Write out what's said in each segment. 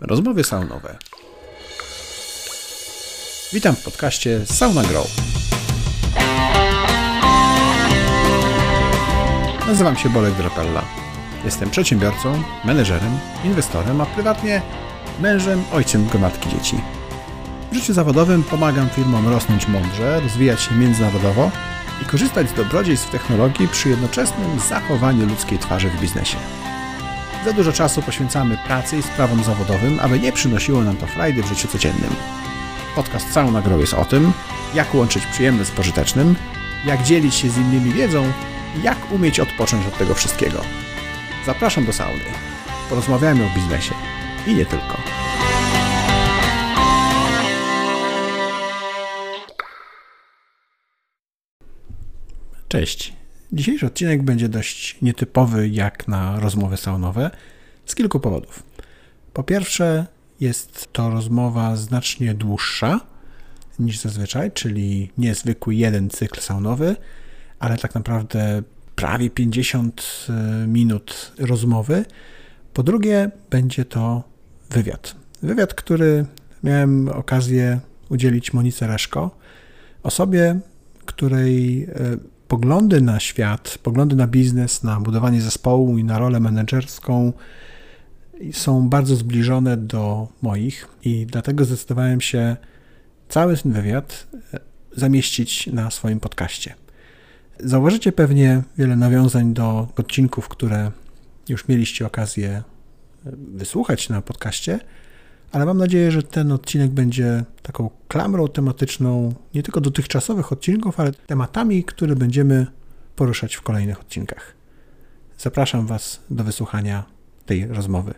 Rozmowy saunowe. Witam w podcaście Sauna Grow. Nazywam się Bolek Drapella. Jestem przedsiębiorcą, menedżerem, inwestorem, a prywatnie mężem, ojcem gromadki dzieci. W życiu zawodowym pomagam firmom rosnąć mądrze, rozwijać się międzynarodowo i korzystać z dobrodziejstw technologii przy jednoczesnym zachowaniu ludzkiej twarzy w biznesie. Za dużo czasu poświęcamy pracy i sprawom zawodowym, aby nie przynosiło nam to frajdy w życiu codziennym. Podcast Sauna Grow jest o tym, jak łączyć przyjemne z pożytecznym, jak dzielić się z innymi wiedzą i jak umieć odpocząć od tego wszystkiego. Zapraszam do sauny. Porozmawiajmy o biznesie i nie tylko. Cześć. Dzisiejszy odcinek będzie dość nietypowy jak na rozmowy saunowe z kilku powodów. Po pierwsze, jest to rozmowa znacznie dłuższa niż zazwyczaj, czyli niezwykły jeden cykl saunowy, ale tak naprawdę prawie 50 e, minut rozmowy. Po drugie, będzie to wywiad. Wywiad, który miałem okazję udzielić Monice Reszko, osobie, której e, poglądy na świat, poglądy na biznes, na budowanie zespołu i na rolę menedżerską są bardzo zbliżone do moich i dlatego zdecydowałem się cały ten wywiad e, zamieścić na swoim podcaście. Zauważycie pewnie wiele nawiązań do odcinków, które już mieliście okazję e, wysłuchać na podcaście, ale mam nadzieję, że ten odcinek będzie taką klamrą tematyczną nie tylko dotychczasowych odcinków, ale tematami, które będziemy poruszać w kolejnych odcinkach. Zapraszam Was do wysłuchania tej rozmowy.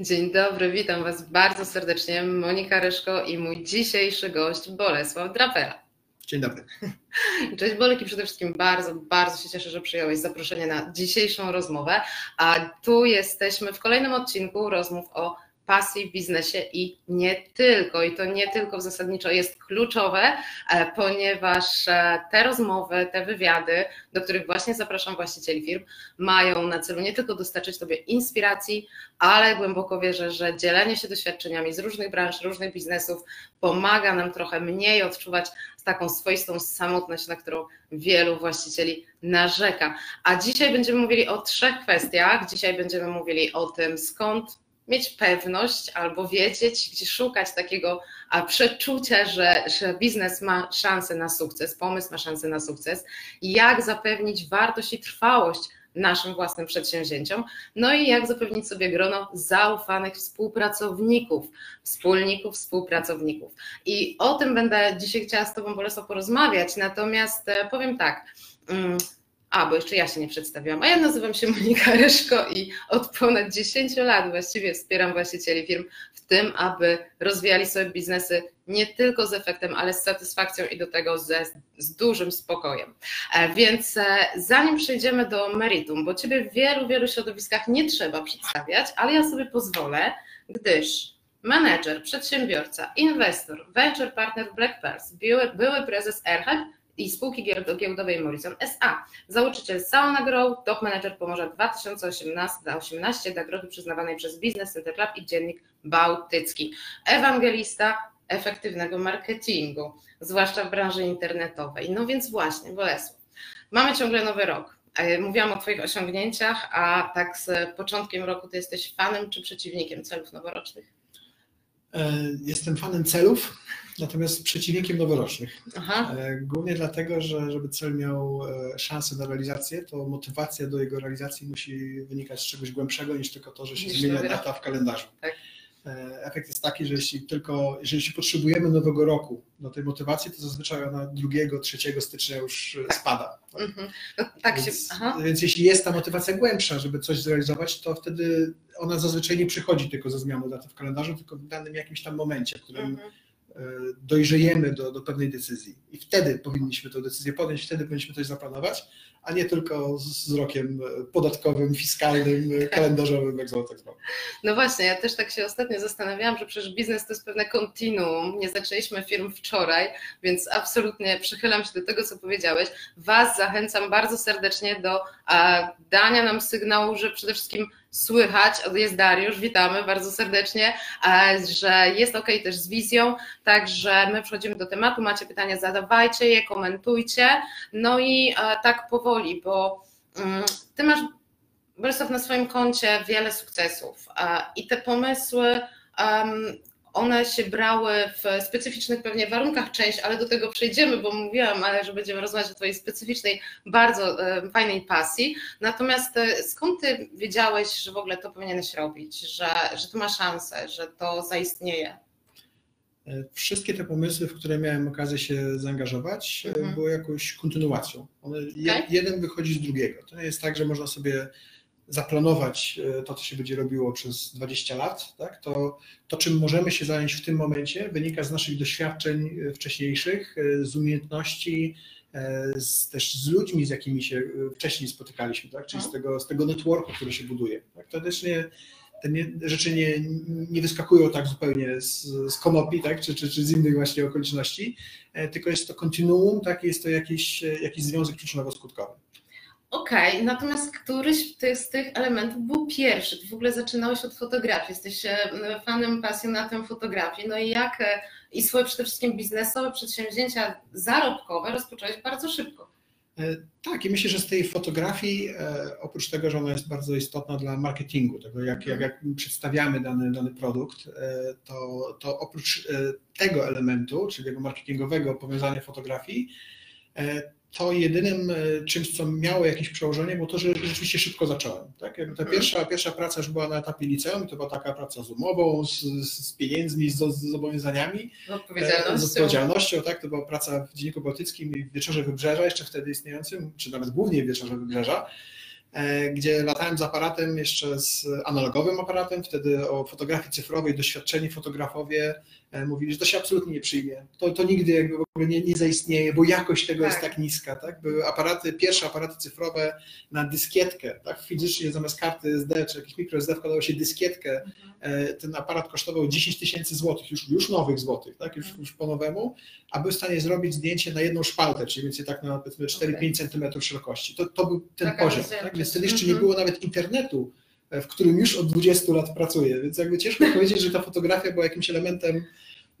Dzień dobry, witam Was bardzo serdecznie. Monika Ryszko i mój dzisiejszy gość Bolesław Drapera. Dzień dobry. Cześć Bolek i przede wszystkim bardzo, bardzo się cieszę, że przyjąłeś zaproszenie na dzisiejszą rozmowę. A tu jesteśmy w kolejnym odcinku rozmów o pasji w biznesie i nie tylko. I to nie tylko zasadniczo jest kluczowe, e, ponieważ e, te rozmowy, te wywiady, do których właśnie zapraszam właścicieli firm, mają na celu nie tylko dostarczyć Tobie inspiracji, ale głęboko wierzę, że dzielenie się doświadczeniami z różnych branż, różnych biznesów pomaga nam trochę mniej odczuwać taką swoistą samotność, na którą wielu właścicieli narzeka. A dzisiaj będziemy mówili o trzech kwestiach. Dzisiaj będziemy mówili o tym, skąd mieć pewność albo wiedzieć, gdzie szukać takiego przeczucia, że, że biznes ma szansę na sukces, pomysł ma szansę na sukces, jak zapewnić wartość i trwałość naszym własnym przedsięwzięciom, no i jak zapewnić sobie grono zaufanych współpracowników, wspólników, współpracowników. I o tym będę dzisiaj chciała z Tobą, Bolesław, porozmawiać, natomiast e, powiem tak, mm, a, bo jeszcze ja się nie przedstawiłam. A ja nazywam się Monika Ryszko i od ponad 10 lat właściwie wspieram właścicieli firm w tym, aby rozwijali sobie biznesy nie tylko z efektem, ale z satysfakcją i do tego ze, z dużym spokojem. E, więc e, zanim przejdziemy do meritum, bo Ciebie w wielu, wielu środowiskach nie trzeba przedstawiać, ale ja sobie pozwolę, gdyż menedżer, przedsiębiorca, inwestor, venture partner Black Pearls, były, były prezes Airhack i spółki giełdowej Morrison SA. Założyciel Sauna Grow, top manager Pomorza 2018 nagrody przyznawanej przez Business Center Club i Dziennik Bałtycki. Ewangelista efektywnego marketingu, zwłaszcza w branży internetowej. No więc właśnie, Bolesław, mamy ciągle nowy rok. E, mówiłam o Twoich osiągnięciach, a tak z początkiem roku Ty jesteś fanem czy przeciwnikiem celów noworocznych? E, jestem fanem celów, natomiast przeciwnikiem noworocznych. Aha. E, głównie dlatego, że żeby cel miał e, szansę na realizację, to motywacja do jego realizacji musi wynikać z czegoś głębszego niż tylko to, że się niż zmienia data w kalendarzu. Tak. Efekt jest taki, że jeśli tylko, jeżeli potrzebujemy nowego roku do tej motywacji, to zazwyczaj ona 2-3 stycznia już spada. Mhm. No, tak więc, się, więc jeśli jest ta motywacja głębsza, żeby coś zrealizować, to wtedy ona zazwyczaj nie przychodzi tylko ze zmianą daty w kalendarzu, tylko w danym jakimś tam momencie, w którym mhm. E, dojrzejemy do, do pewnej decyzji. I wtedy powinniśmy tę decyzję podjąć, wtedy powinniśmy coś zaplanować, a nie tylko z wzrokiem podatkowym, fiskalnym, kalendarzowym, jak zwał tak zwał. No właśnie, ja też tak się ostatnio zastanawiałam, że przecież biznes to jest pewne kontinuum. Nie zaczęliśmy firm wczoraj, więc absolutnie przychylam się do tego, co powiedziałeś. Was zachęcam bardzo serdecznie do dania nam sygnału, że przede wszystkim słychać, jest Dariusz, witamy bardzo serdecznie, że jest ok też z wizją, także my przechodzimy do tematu, macie pytania, zadawajcie je, komentujcie, no i tak powoli, bo mm, ty masz Bolesław na swoim koncie wiele sukcesów i te pomysły one się brały w specyficznych pewnie warunkach część, ale do tego przejdziemy, bo mówiłam, ale że będziemy rozmawiać o Twojej specyficznej, bardzo e, fajnej pasji. Natomiast e, skąd Ty wiedziałeś, że w ogóle to powinieneś robić, że, że to ma szansę, że to zaistnieje? E, wszystkie te pomysły, w które miałem okazję się zaangażować, mhm. były jakąś kontynuacją. One, okay. Jeden wychodzi z drugiego. To nie jest tak, że można sobie zaplanować e, to, co się będzie robiło przez 20 lat, tak, to, to czym możemy się zająć w tym momencie, wynika z naszych doświadczeń e, wcześniejszych, e, z umiejętności, z, też z ludźmi, z jakimi się wcześniej spotykaliśmy, tak, czyli z mhm. tego, z tego networku, który się buduje. Tak. To też nie, te nie, rzeczy nie, nie wyskakują tak zupełnie z, z konopi, tak, czy, czy, czy z innych właśnie okoliczności, tylko jest to kontinuum, tak, jest to jakiś, jakiś związek przyczynowo-skutkowy. Okej, okay, natomiast któryś z tych elementów był pierwszy? Ty w ogóle zaczynałeś od fotografii, jesteś e, fanem, pasjonatem fotografii, no i jak e, i swoje przede wszystkim biznesowe przedsięwzięcia zarobkowe rozpocząłeś bardzo szybko. E, tak, i myślę, że z tej fotografii, oprócz tego, że ona jest bardzo istotna dla marketingu, tego jak, jak, jak przedstawiamy dany, dany produkt, to, to oprócz tego elementu, czyli tego marketingowego powiązania fotografii, to jedynym e, czymś, co miało jakieś przełożenie, było to, że rzeczywiście szybko zacząłem. Tak? Ta mhm. pierwsza, pierwsza praca już była na etapie liceum, to była taka praca z umową, z, z pieniędzmi, z, z zobowiązaniami, z odpowiedzialnością. z odpowiedzialnością. Tak? To była praca w Dzienniku Bałtyckim i w Wieczorze Wybrzeża, jeszcze wtedy istniejącym, czy nawet głównie w Wieczorze Wybrzeża. E, gdzie latałem z aparatem, jeszcze z analogowym aparatem, wtedy o fotografii cyfrowej doświadczeni fotografowie e, mówili, że to się absolutnie nie przyjmie. To, to nigdy jakby w ogóle nie, nie zaistnieje, bo jakość tego tak. jest tak niska. Tak? Były aparaty, pierwsze aparaty cyfrowe na dyskietkę, tak? fizycznie zamiast karty SD czy jakiś mikro SD wkładało się dyskietkę. Mhm. E, ten aparat kosztował 10 tysięcy złotych, już, już nowych złotych, tak? już, już po nowemu, a był w stanie zrobić zdjęcie na jedną szpaltę, czyli więcej tak na powiedzmy 4-5 okay. centymetrów szerokości. To, to był ten Taka poziom. Tak? Więc wtedy jeszcze nie mhm. było nawet internetu, e, w którym już od 20 lat pracuję, więc jakby ciężko powiedzieć, że ta fotografia była jakimś elementem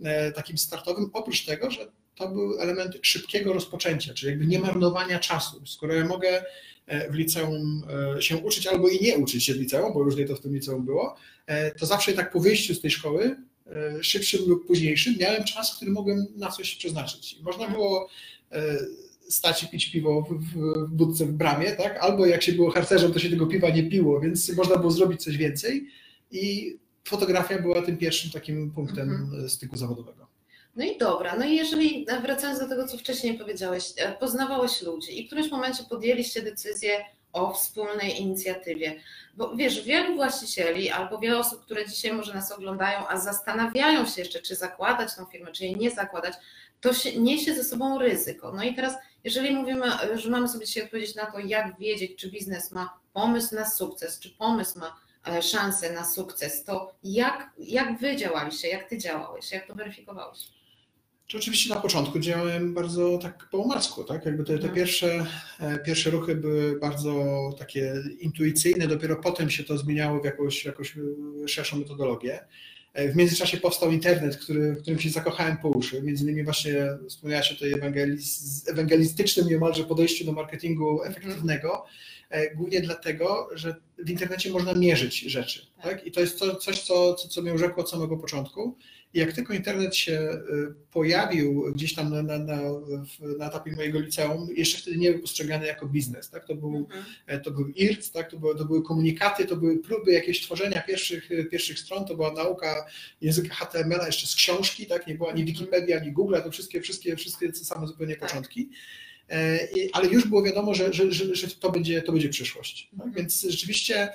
e, takim startowym, oprócz tego, że to był element szybkiego rozpoczęcia, czyli jakby nie marnowania czasu. Skoro ja mogę e, w liceum się uczyć albo i nie uczyć się w liceum, bo różnie to w tym liceum było, to zawsze tak po wyjściu z tej szkoły, szybszym lub późniejszym, miałem czas, który mogłem na coś przeznaczyć. Można było stać i pić piwo w, w budce w bramie, tak? albo jak się było harcerzem, to się tego piwa nie piło, więc można było zrobić coś więcej i fotografia była tym pierwszym takim punktem mhm. styku zawodowego. No i dobra, no i jeżeli wracając do tego, co wcześniej powiedziałeś, e, poznawałeś ludzi i w którymś momencie podjęliście decyzję o wspólnej inicjatywie. Bo wiesz, wielu właścicieli albo wiele osób, które dzisiaj może nas oglądają, a zastanawiają się jeszcze, czy zakładać tą firmę, czy jej nie zakładać, to się, niesie ze sobą ryzyko. No i teraz, jeżeli mówimy, że mamy sobie dzisiaj odpowiedzieć na to, jak wiedzieć, czy biznes ma pomysł na sukces, czy pomysł ma e, szansę na sukces, to jak, jak wy działaliście, jak ty działałeś, jak to weryfikowałeś? Czy oczywiście na początku działałem bardzo tak po tak? Jakby te, te mhm. pierwsze, e, pierwsze ruchy były bardzo takie intuicyjne, dopiero potem się to zmieniało w jakąś, jakąś szerszą metodologię. E, w międzyczasie powstał internet, który, w którym się zakochałem po uszy. Między innymi właśnie wspomniałaś o tej ewangeliz, ewangelistycznym niemalże podejściu do marketingu efektywnego, e, głównie dlatego, że w internecie można mierzyć rzeczy. Tak? I to jest to, coś, co, co, co mnie urzekło od samego początku. I jak tylko internet się y, pojawił gdzieś tam na, na, na, na etapie mojego liceum, jeszcze wtedy nie był postrzegany jako biznes. Tak? To, był, mhm. E, to był IRT, tak? to, były, to były komunikaty, to były próby jakieś tworzenia pierwszych, pierwszych stron, to była nauka języka HTML-a jeszcze z książki, tak? nie była ani mhm. Wikipedia, ani Google, to wszystkie, wszystkie, wszystkie same zupełnie tak. początki. Ale już było wiadomo, że, że, że, że to, będzie, to będzie przyszłość. Tak? Więc rzeczywiście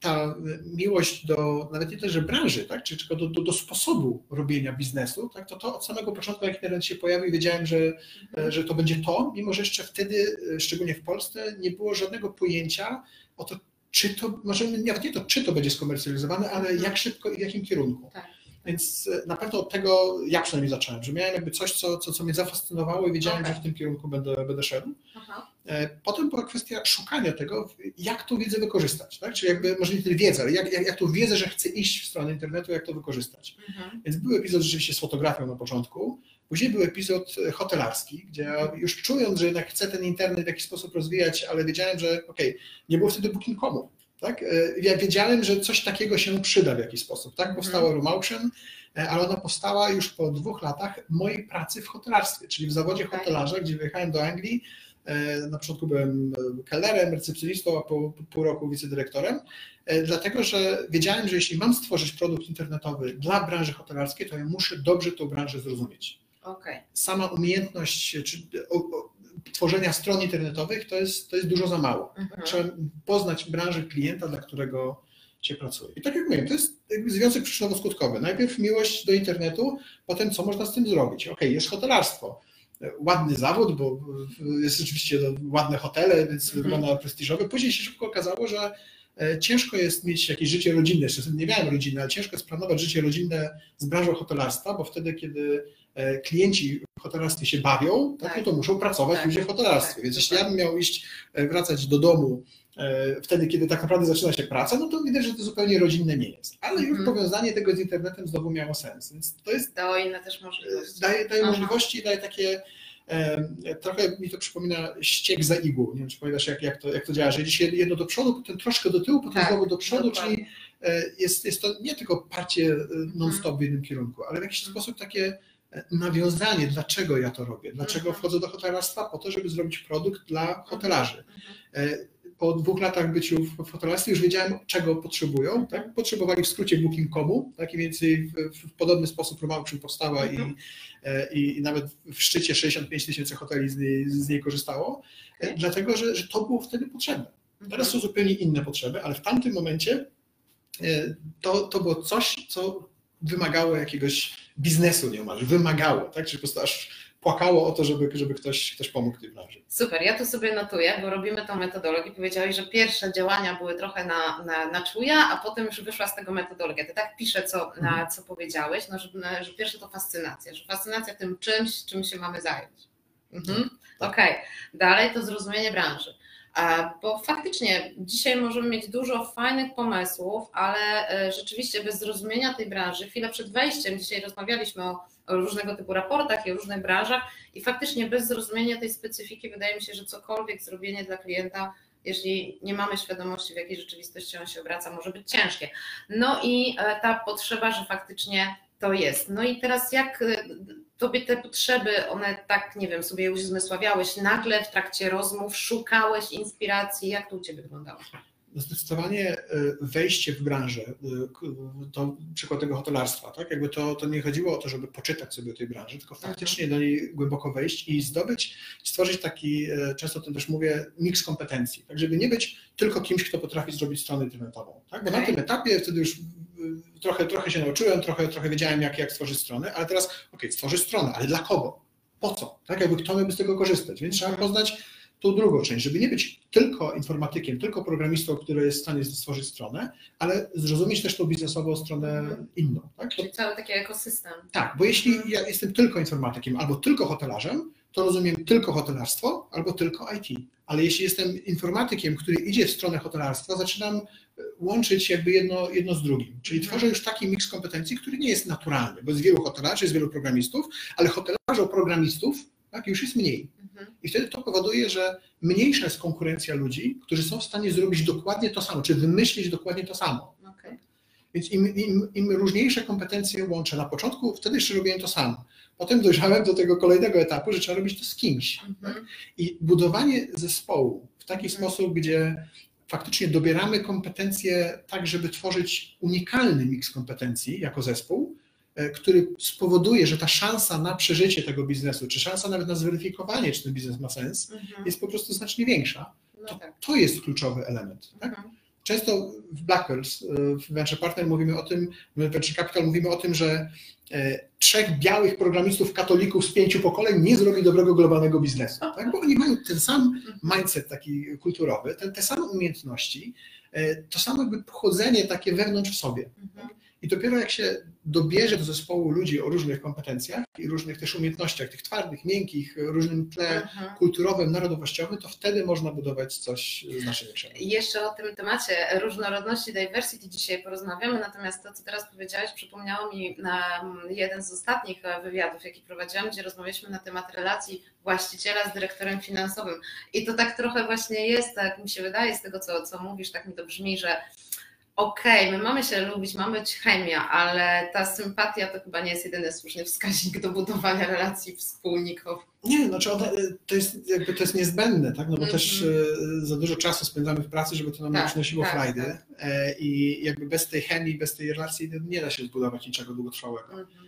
ta miłość do nawet nie tyle, branży, tak, czy tylko do, do, do, sposobu robienia biznesu, tak, to to od samego początku, jak internet się pojawił, wiedziałem, że, mhm. że to będzie to, mimo że jeszcze wtedy, szczególnie w Polsce, nie było żadnego pojęcia o to, czy to, może nawet nie to, czy to będzie skomercjalizowane, ale mhm. jak szybko i w jakim kierunku. Tak. Więc e, na pewno od tego ja przynajmniej zacząłem, że miałem jakby coś, co, co, co mnie zafascynowało i wiedziałem, okay. że w tym kierunku będę, będę szedł. Aha. E, potem była kwestia szukania tego, jak tą wiedzę wykorzystać. Tak? Czyli jakby, może nie tyle wiedzę, ale jak, jak, jak tą wiedzę, że chcę iść w stronę internetu, jak to wykorzystać. Mhm. Więc był epizod rzeczywiście z fotografią na początku, Później był epizod hotelarski, gdzie już czując, że jednak chcę ten internet w jakiś sposób rozwijać, ale wiedziałem, że okej, okay, nie było wtedy booking.comu. Tak? E, ja wiedziałem, że coś takiego się przyda w jakiś sposób. Tak? Mhm. Powstało Room Auction, e, ale ona powstała już po dwóch latach mojej pracy w hotelarstwie, czyli w zawodzie hotelarza, gdzie wyjechałem do Anglii. E, na początku byłem kelnerem, recepcjonistą, a po pół roku wicedyrektorem, dlatego że wiedziałem, że jeśli mam stworzyć produkt internetowy dla branży hotelarskiej, to ja muszę dobrze tę branżę zrozumieć. Okay. Sama umiejętność, czy tworzenia stron internetowych to jest, to jest dużo za mało. Mhm. Trzeba poznać branżę klienta, dla którego się pracuje. I tak jak mówię, to jest związek przyczynowo-skutkowy. Najpierw miłość do internetu, potem co można z tym zrobić. Ok, jest hotelarstwo. Ładny zawód, bo jest oczywiście ładne hotele, więc mhm. wygląda prestiżowo. Później się szybko okazało, że e, ciężko jest mieć jakieś życie rodzinne. Jeszcze nie miałem rodziny, ale ciężko jest planować życie rodzinne z branżą hotelarstwa, bo wtedy, kiedy klienci w hotelarstwie się bawią, tak, tak. No to muszą pracować tak, ludzie w hotelarstwie. Tak, Więc jeśli ja bym miał iść, e, wracać do domu e, wtedy, kiedy tak naprawdę zaczyna się praca, no to widać, że to zupełnie rodzinne nie jest. Ale już mm. powiązanie tego z internetem znowu miało sens. Więc to jest. Dało inne też możliwości. Daje, daje możliwości, daje takie. Trochę mi to przypomina ściek za igłą. Nie wiem, czy pamiętasz, jak, jak, to, jak to działa, że jeśli jedno do przodu, potem troszkę do tyłu, potem tak, znowu do przodu, dokładnie. czyli jest, jest to nie tylko parcie non-stop w jednym kierunku, ale w jakiś mm. sposób takie nawiązanie, dlaczego ja to robię, dlaczego mhm. wchodzę do hotelarstwa, po to, żeby zrobić produkt dla hotelarzy. Mhm. E, po dwóch latach byciu w hotelarstwie już wiedziałem, czego potrzebują. Tak? Potrzebowali w skrócie booking.comu, tak? i więcej w, w, podobny sposób Promotion powstała mhm. e, i, i, nawet w szczycie 65 tysięcy hoteli z niej, z niej korzystało, okay. E, dlatego że, że to było wtedy potrzebne. Teraz są zupełnie inne potrzeby, ale w tamtym momencie to, to było coś, co wymagało jakiegoś biznesu nieomal, wymagało, tak? Czyli po prostu aż płakało o to, żeby, żeby ktoś, ktoś pomógł tej branży. Super, ja to sobie notuję, bo robimy tą metodologię. Powiedziałeś, że pierwsze działania były trochę na, na, na czuja, a potem już wyszła z tego metodologia. Ty tak piszę, co, na mhm. co powiedziałeś, no, że, że pierwsze to fascynacja, że fascynacja tym czymś, czym się mamy zająć. Mhm. Tak, tak. Okej, okay. dalej to zrozumienie branży. Bo faktycznie dzisiaj możemy mieć dużo fajnych pomysłów, ale e, rzeczywiście bez zrozumienia tej branży, chwilę przed wejściem, dzisiaj rozmawialiśmy o, różnego typu raportach i o różnych branżach i faktycznie bez zrozumienia tej specyfiki wydaje mi się, że cokolwiek zrobienie dla klienta jeśli nie mamy świadomości, w jakiej rzeczywistości on się obraca, może być ciężkie. No i e, ta potrzeba, że faktycznie to jest. No i teraz jak e, tobie te potrzeby, one tak, nie wiem, sobie już zmysławiałeś nagle w trakcie rozmów, szukałeś inspiracji, jak to u ciebie wyglądało? Zdecydowanie e, wejście w branżę, e, to przykład tego hotelarstwa, tak? Jakby to, to nie chodziło o to, żeby poczytać sobie o tej branży, tylko faktycznie mhm. do niej głęboko wejść i zdobyć, stworzyć taki, często o tym też mówię, miks kompetencji, tak? Żeby nie być tylko kimś, kto potrafi zrobić stronę internetową, tak? Bo okay. na tym etapie wtedy już trochę, trochę się nauczyłem, trochę, trochę wiedziałem, jak, jak stworzyć stronę, ale teraz, ok, stworzyć stronę, ale dla kogo? Po co? Tak, jakby kto miałby z tego korzystać? Więc trzeba poznać tą drugą część, żeby nie być tylko informatykiem, tylko programistą, który jest w stanie stworzyć stronę, ale zrozumieć też tą biznesową stronę mhm. inną. Tak? Czyli cały taki ekosystem. Tak, bo jeśli ja jestem tylko informatykiem albo tylko hotelarzem, to rozumiem tylko hotelarstwo albo tylko IT. Ale jeśli jestem informatykiem, który idzie w stronę hotelarstwa, zaczynam łączyć jakby jedno, jedno z drugim. Czyli mhm. tworzę już taki miks kompetencji, który nie jest naturalny, bo jest wielu hotelarzy, jest wielu programistów, ale hotelarzy programistów tak, już jest mniej. Mhm. I wtedy to powoduje, że mniejsza jest konkurencja ludzi, którzy są w stanie zrobić dokładnie to samo, czy wymyślić dokładnie to samo. Więc im, im, im różniejsze kompetencje łączę na początku, wtedy jeszcze robiłem to samo. Potem dojrzałem do tego kolejnego etapu, że trzeba robić to z kimś. Mhm. Tak? I budowanie zespołu w taki mhm. sposób, gdzie faktycznie dobieramy kompetencje tak, żeby tworzyć unikalny miks kompetencji jako zespół, e, który spowoduje, że ta szansa na przeżycie tego biznesu, czy szansa nawet na zweryfikowanie, czy ten biznes ma sens, mhm. jest po prostu znacznie większa. No to, tak. to jest kluczowy element. Tak? Często w Blackbirds, e, w Venture Partner mówimy o tym, w Venture Capital mówimy o tym, że e, trzech białych programistów katolików z pięciu pokoleń nie zrobi dobrego globalnego biznesu, tak? bo oni mają ten sam mindset taki kulturowy, ten, te same umiejętności, e, to samo jakby pochodzenie takie wewnątrz w sobie. Tak? I dopiero jak się dobierze do zespołu ludzi o różnych kompetencjach i różnych też umiejętnościach, tych twardych, miękkich, różnym tle mhm. kulturowym, narodowościowym, to wtedy można budować coś znacznie większego. Jeszcze o tym temacie różnorodności, diversity dzisiaj porozmawiamy, natomiast to, co teraz powiedziałeś, przypomniało mi na jeden z ostatnich wywiadów, jaki prowadziłam, gdzie rozmawialiśmy na temat relacji właściciela z dyrektorem finansowym. I to tak trochę właśnie jest, tak mi się wydaje z tego, co, co mówisz, tak mi to brzmi, że okej, okay, my mamy się lubić, mamy być chemia, ale ta sympatia to chyba nie jest jedyny słuszny wskaźnik do budowania relacji wspólników. Nie, znaczy ona, to, jest, jakby to jest niezbędne, tak? no bo mm -hmm. też e, za dużo czasu spędzamy w pracy, żeby to nam tak, przynosiło tak, frajdy tak. E, i jakby bez tej chemii, bez tej relacji nie da się zbudować niczego długotrwałego. Mm -hmm.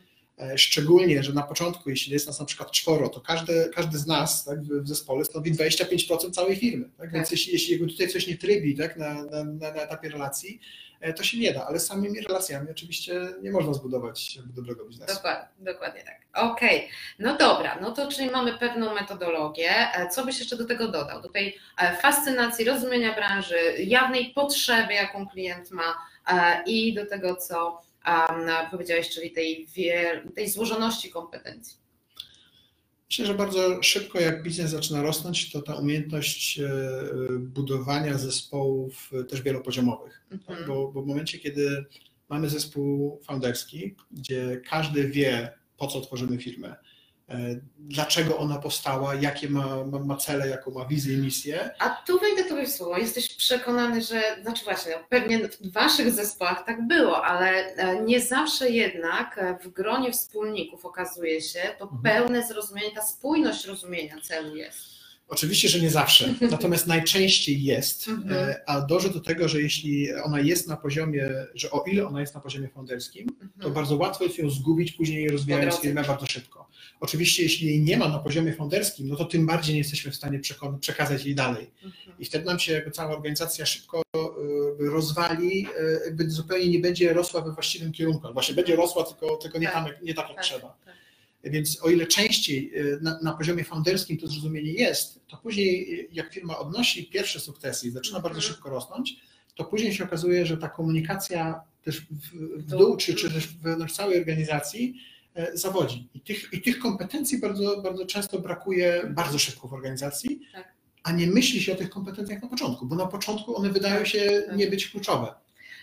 Szczególnie, że na początku, jeśli jest nas na przykład czworo, to każdy, każdy z nas tak, w, zespole stanowi 25% całej firmy. Tak? tak? Więc jeśli, jeśli tutaj coś nie trybi tak, na, na, na etapie relacji, e, to się nie da, ale samymi relacjami oczywiście nie można zbudować dobrego biznesu. Dokładnie, dokładnie tak. Okej, okay. no dobra, no to czyli mamy pewną metodologię. E, co byś jeszcze do tego dodał? Do tej fascynacji, rozumienia branży, jawnej potrzeby, jaką klient ma i do tego, co powiedziałeś, czyli tej, tej złożoności kompetencji? Myślę, że bardzo szybko, jak biznes zaczyna rosnąć, to ta umiejętność e, budowania zespołów e, też wielopoziomowych. Mhm. Bo, bo w momencie, kiedy mamy zespół founderski, gdzie każdy wie, po co tworzymy firmę, dlaczego ona powstała, jakie ma, ma, ma cele, jaką ma wizję, misję. A tu wejdę tobie w słowo. Jesteś przekonany, że, znaczy właśnie, no, pewnie w waszych zespołach tak było, ale e, nie zawsze jednak w gronie wspólników okazuje się to mhm. pełne zrozumienie, ta spójność rozumienia celu jest. Oczywiście, że nie zawsze, natomiast najczęściej jest, mhm. e, a dążę do tego, że jeśli ona jest na poziomie, że o ile ona jest na poziomie founderskim, to mhm. bardzo łatwo jest ją zgubić później rozwijając firmę bardzo szybko. Oczywiście, jeśli jej nie ma na poziomie founderskim, no to tym bardziej nie jesteśmy w stanie przekazać jej dalej. Mhm. I wtedy nam się jakby cała organizacja szybko e, rozwali, e, jakby zupełnie nie będzie rosła we właściwym kierunku. Właśnie będzie rosła, tylko, tylko nie, tak. tam, nie tak jak tak, trzeba. Tak. Więc o ile częściej y, na, na, poziomie founderskim to zrozumienie jest, to później y, jak firma odnosi pierwsze sukcesy i zaczyna bardzo mhm. szybko rosnąć, to później się okazuje, że ta komunikacja też w, w dół, czy, czy też wewnątrz całej organizacji e, zawodzi. I tych, i tych kompetencji bardzo, bardzo często brakuje bardzo szybko w organizacji, tak. a nie myśli się o tych kompetencjach na początku, bo na początku one wydają się tak. nie być kluczowe.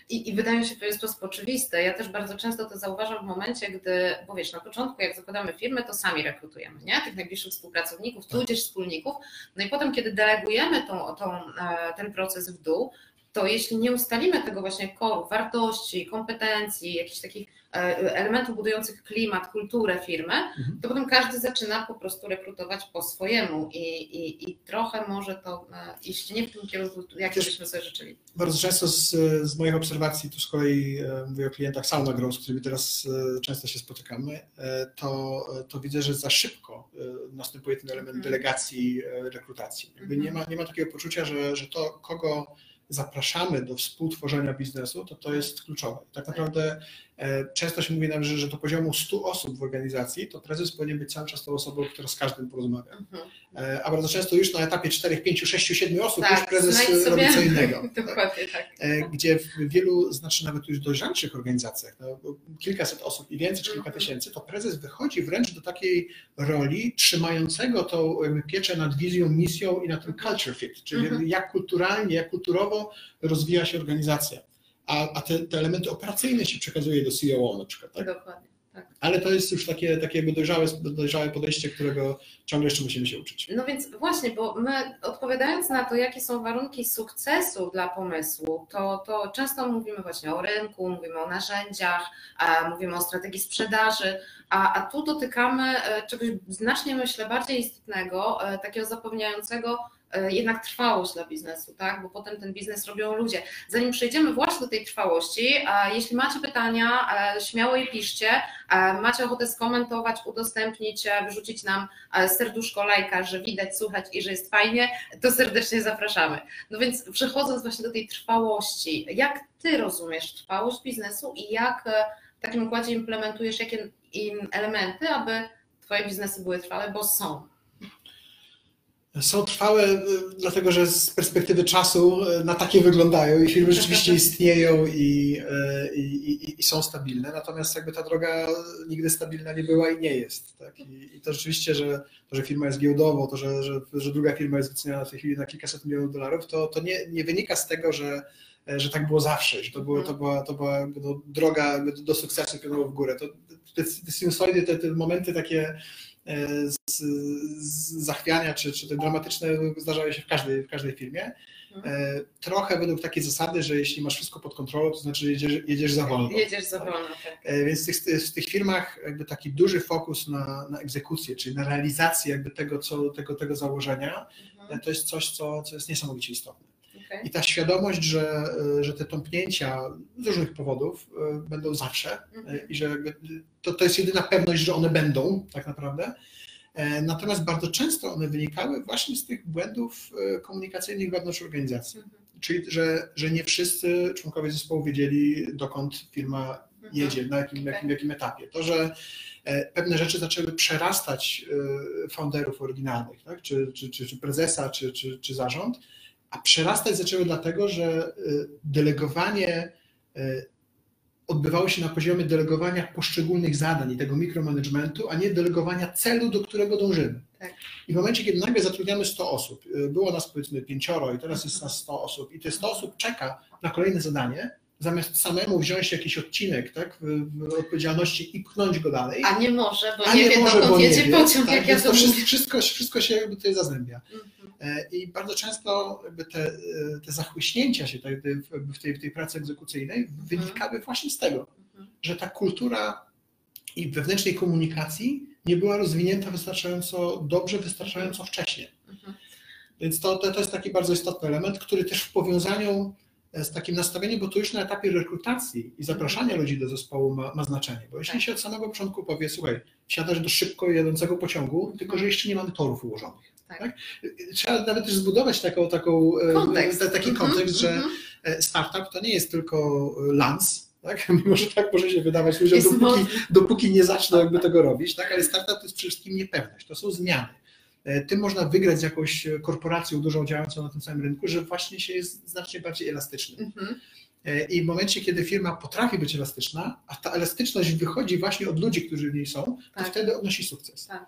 I, I wydaje mi się, to jest sposób oczywiste. Ja też bardzo często to zauważam w momencie, gdy, bo wiesz, na początku jak zakładamy firmę, to sami rekrutujemy, nie? Tych najbliższych współpracowników, tak. tudzież wspólników. No i potem, kiedy delegujemy tą, tą, e, ten proces w dół, to jeśli nie ustalimy tego właśnie koru, wartości, kompetencji, jakichś takich elementów budujących klimat, kulturę firmy, mhm. to potem każdy zaczyna po prostu rekrutować po swojemu i, i, i trochę może to e, iść nie w tym kierunku, jak byśmy sobie życzyli. Bardzo często z, z moich obserwacji, tu z kolei e, mówię o klientach Sauna Grow, z którymi teraz często się spotykamy, to, to widzę, że za szybko następuje ten element mhm. delegacji rekrutacji. Jakby nie, ma, nie ma takiego poczucia, że, że to, kogo zapraszamy do współtworzenia biznesu, to to jest kluczowe. Tak naprawdę E, często się mówi nam, że, że do poziomu 100 osób w organizacji, to prezes powinien być cały czas tą osobą, która z każdym porozmawia. Mhm. E, a bardzo często już na etapie 4, 5, 6, 7 osób tak, już prezes robi co innego. Dokładnie tak. E, gdzie w wielu, znaczy nawet już dojrzalszych organizacjach, no, kilkaset osób i więcej, czy kilka mhm. tysięcy, to prezes wychodzi wręcz do takiej roli trzymającego tą pieczę nad wizją, misją i na tym culture fit, czyli mhm. jak kulturalnie, jak kulturowo rozwija się organizacja a, a te, te, elementy operacyjne się przekazuje do CEO na przykład. Tak? Dokładnie. Tak. Ale to jest już takie, takie dojrzałe, dojrzałe podejście, którego ciągle jeszcze musimy się uczyć. No więc właśnie, bo my odpowiadając na to, jakie są warunki sukcesu dla pomysłu, to, to często mówimy właśnie o rynku, mówimy o narzędziach, mówimy o strategii sprzedaży, a, a tu dotykamy e, czegoś znacznie, myślę, bardziej istotnego, e, takiego zapewniającego jednak trwałość dla biznesu, tak? Bo potem ten biznes robią ludzie. Zanim przejdziemy właśnie do tej trwałości, jeśli macie pytania, śmiało je piszcie. Macie ochotę skomentować, udostępnić, wyrzucić nam serduszko, lajka, że widać, słuchać i że jest fajnie, to serdecznie zapraszamy. No więc przechodząc właśnie do tej trwałości, jak ty rozumiesz trwałość biznesu i jak w takim układzie implementujesz jakie elementy, aby Twoje biznesy były trwałe, bo są. Są trwałe, y, dlatego że z perspektywy czasu y, na takie wyglądają i firmy rzeczywiście istnieją i, y, i, i, i, są stabilne, natomiast jakby ta droga nigdy stabilna nie była i nie jest. Tak? I, to rzeczywiście, że to, że firma jest giełdowo, to, że, że, że druga firma jest wyceniana w tej chwili na kilkaset milionów dolarów, to, to nie, nie wynika z tego, że że tak było zawsze, że to, było, to była, to była no, droga do sukcesu płynęła w górę. To, te, te sinusoidy, te, te momenty takie z, z zachwiania, czy, czy te dramatyczne zdarzały się w każdej, w każdej firmie. Mhm. E, trochę według takiej zasady, że jeśli masz wszystko pod kontrolą, to znaczy jedziesz, jedziesz za wolno. Jedziesz za wolno, tak. E, więc w tych, w tych firmach jakby taki duży fokus na, na egzekucję, czyli na realizację jakby tego, co, tego, tego założenia, mhm. to jest coś, co, co jest niesamowicie istotne. Okay. I ta świadomość, że, że te tąpnięcia z różnych powodów e, będą zawsze mm-hmm. i że to, to jest jedyna pewność, że one będą tak naprawdę. E, natomiast bardzo często one wynikały właśnie z tych błędów komunikacyjnych wewnątrz organizacji. Mm-hmm. Czyli, że, że nie wszyscy członkowie zespołu wiedzieli, dokąd firma mhm. jedzie, na jakim, jakim, jakim etapie. To, że pewne rzeczy zaczęły przerastać founderów oryginalnych, tak? czy, czy, czy, czy prezesa, czy, czy, czy zarząd, a przerastać zaczęły dlatego, że y, delegowanie y, odbywało się na poziomie delegowania poszczególnych zadań i tego mikromanagementu, a nie delegowania celu, do którego dążymy. Tak. I w momencie, kiedy nagle zatrudniamy 100 osób, y, było nas powiedzmy pięcioro i teraz jest nas 100 osób i te 100 osób czeka na kolejne zadanie, zamiast samemu wziąć jakiś odcinek tak, w, odpowiedzialności i pchnąć go dalej. A nie może, bo nie, nie wie, może, dokąd jedzie pociąg, tak, jak ja to, wszystko, wszystko, wszystko się jakby tutaj zazębia. Mhm. E, I bardzo często jakby te, e, te zachłyśnięcia się w tej, w tej pracy egzekucyjnej mhm. wynikały właśnie z tego, mhm. że ta kultura i wewnętrznej komunikacji nie była rozwinięta wystarczająco dobrze, wystarczająco wcześnie. Więc to, to, to jest taki bardzo istotny element, który też w powiązaniu z takim nastawieniem, bo to już na etapie rekrutacji i zapraszania ludzi do zespołu ma, ma znaczenie. Bo jeśli tak. się od samego początku powie, słuchaj, wsiadasz do szybko jadącego pociągu, tylko że jeszcze nie mamy torów ułożonych. Tak. Tak? Trzeba nawet też zbudować taką, taką, e, kontekst. taki mhm, kontekst, że mhm. e, startup to nie jest tylko lans, tak? Mimo, że tak może się wydawać ludziom, dopóki, dopóki nie zaczną jakby tego robić, tak? ale startup to jest przede wszystkim niepewność, to są zmiany. E, tym można wygrać z jakąś korporacją dużą działającą na tym samym rynku, że właśnie się jest znacznie bardziej elastyczny. Mhm. E, I w momencie, kiedy firma potrafi być elastyczna, a ta elastyczność wychodzi właśnie od ludzi, którzy w niej są, to tak. wtedy odnosi sukces. Tak.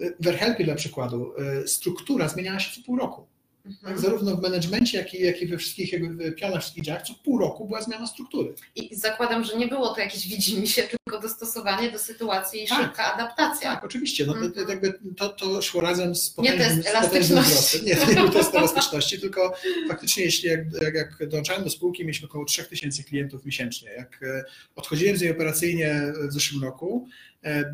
E, w AirHelpie dla przykładu struktura zmieniała się co pół roku. Mhm. Tak, zarówno w menedżmencie, jak i, jak i we wszystkich jakby pionach, wszystkich działach, co pół roku była zmiana struktury. I zakładam, że nie było to jakieś widzimisię, tylko dostosowanie do sytuacji i tak, szybka adaptacja. Tak, oczywiście. No, mhm. to, jakby to, to szło razem z potężnym, nie test elastyczności. Nie, nie był test elastyczności, tylko faktycznie jeśli jak, jak, jak dołączałem do spółki, mieliśmy około 3000 klientów miesięcznie. Jak e, odchodziłem z niej operacyjnie w zeszłym roku,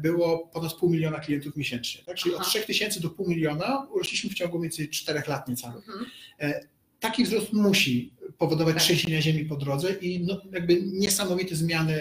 było ponad pół miliona klientów miesięcznie. Tak? Czyli Aha. od 3 tysięcy do pół miliona urośliśmy w ciągu mniej więcej 4 lat niecałych. Mhm. E, taki wzrost musi powodować tak. trzęsienia ziemi po drodze i no, jakby niesamowite zmiany,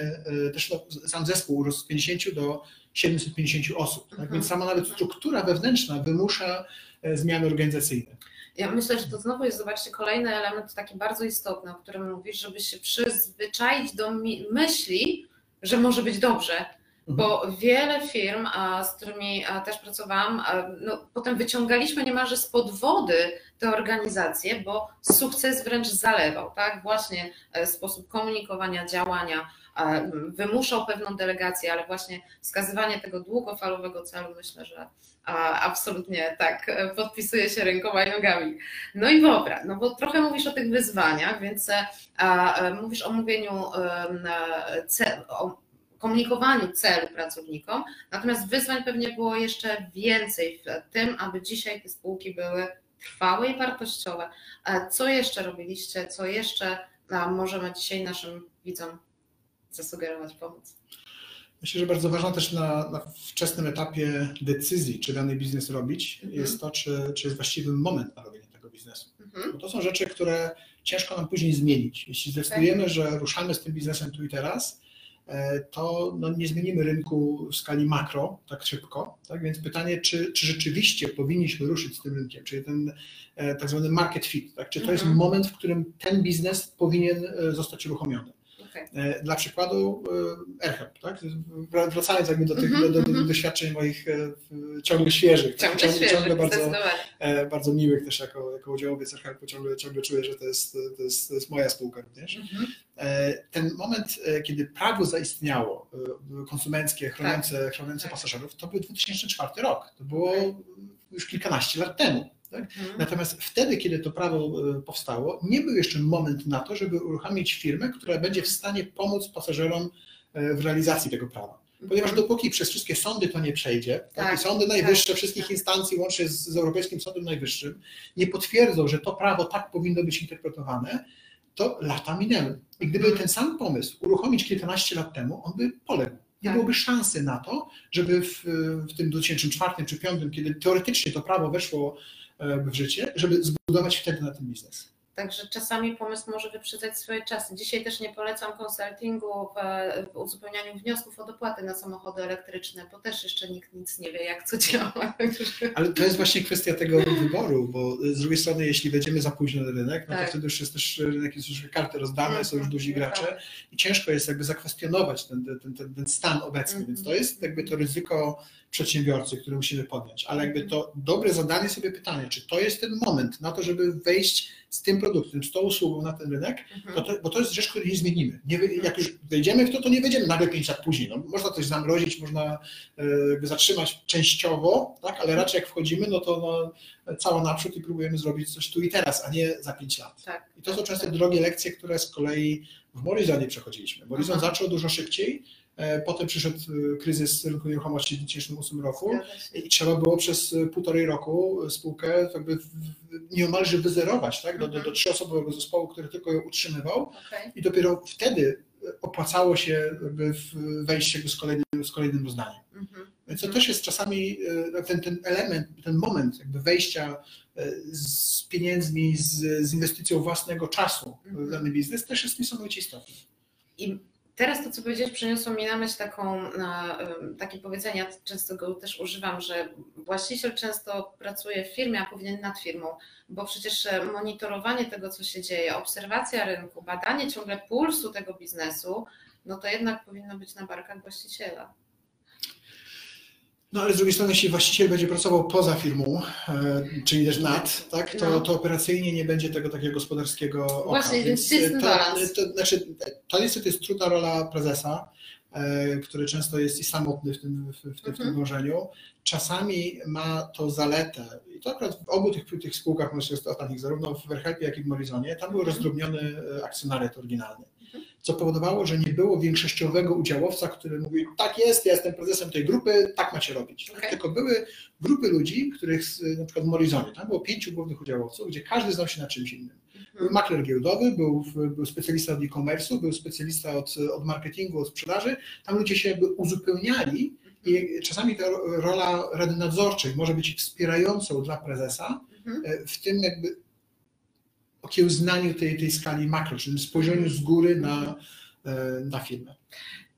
e, też no, sam zespół urósł z 50 do 750 osób. Tak? Mhm. Więc sama nawet struktura wewnętrzna wymusza zmiany organizacyjne. Ja myślę, że to znowu jest, zobaczcie, kolejny element taki bardzo istotny, o którym mówisz, żeby się przyzwyczaić do myśli, że może być dobrze bo wiele firm, z którymi też pracowałam, no, potem wyciągaliśmy niemalże spod wody te organizacje, bo sukces wręcz zalewał, tak? Właśnie e, sposób komunikowania, działania wymuszał pewną delegację, ale właśnie wskazywanie tego długofalowego celu myślę, że absolutnie tak e, podpisuje się rękoma i nogami. No i dobra, no bo trochę mówisz o tych wyzwaniach, więc e, mówisz o mówieniu o komunikowaniu celu pracownikom, natomiast wyzwań pewnie było jeszcze więcej w tym, aby dzisiaj te spółki były trwałe i wartościowe. Co jeszcze robiliście, co jeszcze możemy dzisiaj naszym widzom zasugerować, pomóc? Myślę, że bardzo ważne też na, na, wczesnym etapie decyzji, czy dany biznes robić, mhm. jest to, czy, czy jest właściwy moment na robienie biznesu. Mhm. Bo to są rzeczy, które ciężko nam później zmienić. Jeśli zdecydujemy, tak. że ruszamy z tym biznesem tu i teraz, e, to no, nie zmienimy rynku w skali makro tak szybko. Tak? Więc pytanie, czy, czy rzeczywiście powinniśmy ruszyć z tym rynkiem, czyli ten e, tak zwany market fit, tak? czy to jest mhm. moment, w którym ten biznes powinien e, zostać uruchomiony. Okay. Dla przykładu AirHelp, tak? wracając jakby do tych mm -hmm, do, do, do, doświadczeń moich ciągle świeżych, ciągle, tak? ciągle, ciągle bardzo, bardzo miłych też jako, jako udziałowiec AirHelpu, ciągle, ciągle czuję, że to jest, to jest, to jest moja spółka również. Mm -hmm. Ten moment, kiedy prawo zaistniało, konsumenckie, chroniące, tak. chroniące tak. pasażerów, to był 2004 rok. To było już kilkanaście lat temu. Tak? Mhm. Natomiast wtedy, kiedy to prawo e, powstało, nie był jeszcze moment na to, żeby uruchomić firmę, która będzie w stanie pomóc pasażerom e, w realizacji tego prawa. Ponieważ mhm. dopóki przez wszystkie sądy to nie przejdzie, tak, tak i sądy najwyższe tak, wszystkich tak. instancji, łącznie z, z Europejskim Sądem Najwyższym, nie potwierdzą, że to prawo tak powinno być interpretowane, to lata minęły. I gdyby mhm. ten sam pomysł uruchomić kilkanaście lat temu, on by poległ nie tak. byłoby szansy na to, żeby w, w tym 2004 czy 2005, kiedy teoretycznie to prawo weszło w życie, żeby zbudować wtedy na tym biznes. Także czasami pomysł może wyprzedzać swoje czasy. Dzisiaj też nie polecam konsultingu w, uzupełnianiu wniosków o dopłaty na samochody elektryczne, bo też jeszcze nikt nic nie wie, jak co działa. Ale to jest właśnie kwestia tego wyboru, bo z drugiej strony, jeśli wejdziemy za późno na rynek, no tak. to wtedy już jest też rynek, jest już karty rozdane, są już duzi mhm. gracze tak. i ciężko jest jakby zakwestionować ten, ten, ten, ten stan obecny, -hmm. więc to jest jakby to ryzyko przedsiębiorcy, które musimy podjąć, ale jakby to dobre zadanie sobie pytanie, czy to jest ten moment na to, żeby wejść z tym produktem, z tą usługą na ten rynek, mhm. to, bo to jest rzecz, której nie zmienimy. Nie, jak już wejdziemy w to, to nie wejdziemy nagle 5 lat później. No, można coś zamrozić, można y, zatrzymać częściowo, tak, ale raczej jak wchodzimy, no to no, cała naprzód i próbujemy zrobić coś tu i teraz, a nie za 5 lat. Tak. I to są często drogie lekcje, które z kolei w Morizonie przechodziliśmy. Morizon zaczął dużo szybciej, E, potem przyszedł e, kryzys rynku nieruchomości w 2008 roku i trzeba było przez e, półtorej roku spółkę jakby nieomalże wyzerować tak, do, do, do mhm. trzyosobowego zespołu, który tylko ją utrzymywał okay. i dopiero wtedy opłacało się wejść z kolejnym, z kolejnym rozdaniem. Mhm. Więc to też jest czasami ten, ten element, ten moment jakby wejścia z pieniędzmi, z, z inwestycją własnego czasu w mhm. dany biznes też jest niesamowicie istotny. I Teraz to, co powiedziałeś, przyniosło mi na myśl taką, takie powiedzenie, ja często go też używam, że właściciel często pracuje w firmie, a powinien nad firmą, bo przecież e, monitorowanie tego, co się dzieje, obserwacja rynku, badanie ciągle pulsu tego biznesu, no to jednak powinno być na barkach właściciela. No ale z drugiej strony, jeśli właściciel będzie pracował poza firmą, e, czyli też nad, tak, to, no. to operacyjnie nie będzie tego takiego gospodarskiego oka. Właśnie, więc to, to, znaczy, to niestety jest trudna rola prezesa, e, który często jest i samotny w tym, w, w, w tym mhm. dążeniu. Czasami ma to zaletę, i to akurat w obu tych, tych spółkach, myślę, ostatnich, zarówno w Verhelpie, jak i w Morizonie, tam był mhm. rozdrobniony e, akcjonariat oryginalny co powodowało, że nie było większościowego udziałowca, który mówił, tak jest, ja jestem prezesem tej grupy, tak macie robić. Okay. Tylko były grupy ludzi, których na przykład w Morizonie, tam było pięciu głównych udziałowców, gdzie każdy znał się na czymś innym. Mhm. Był makler giełdowy, był, był specjalista od e-commerce'u, był specjalista od, od marketingu, od sprzedaży. Tam ludzie się jakby uzupełniali i czasami ta rola rady nadzorczej może być wspierającą dla prezesa mhm. e, w tym jakby okiełznaniu tej, tej skali makro, czyli spojrzeniu z góry na, e, na firmę.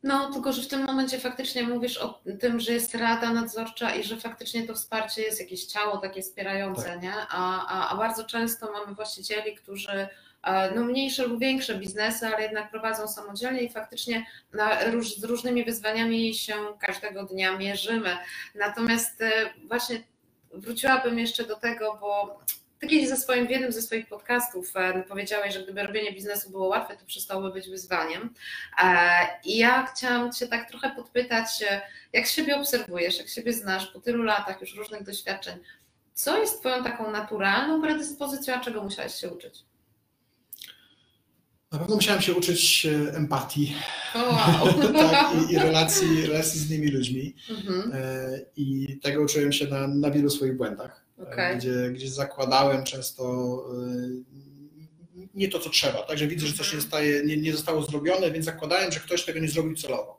No, tylko że w tym momencie faktycznie mówisz o tym, że jest rada nadzorcza i że faktycznie to wsparcie jest jakieś ciało takie wspierające, tak. nie? A, a, a bardzo często mamy właścicieli, którzy e, no mniejsze lub większe biznesy, ale jednak prowadzą samodzielnie i faktycznie na, z różnymi wyzwaniami się każdego dnia mierzymy. Natomiast e, właśnie wróciłabym jeszcze do tego, bo ty kiedyś ze swoim, w jednym ze swoich podcastów e, powiedziałeś, że gdyby robienie biznesu było łatwe, to przestałoby być wyzwaniem. E, I ja chciałam Cię tak trochę podpytać, e, jak siebie obserwujesz, jak siebie znasz po tylu latach już różnych doświadczeń, co jest Twoją taką naturalną predyspozycją, a czego musiałeś się uczyć? Na pewno musiałem się uczyć empatii wow. tak, i, i, relacji, relacji z innymi ludźmi. Mhm. I tego uczyłem się na, na wielu swoich błędach okay. gdzie, gdzie zakładałem często y, nie to, co trzeba. Także widzę, że coś nie, mhm. staje, nie, nie zostało zrobione, więc zakładałem, że ktoś tego nie zrobił celowo.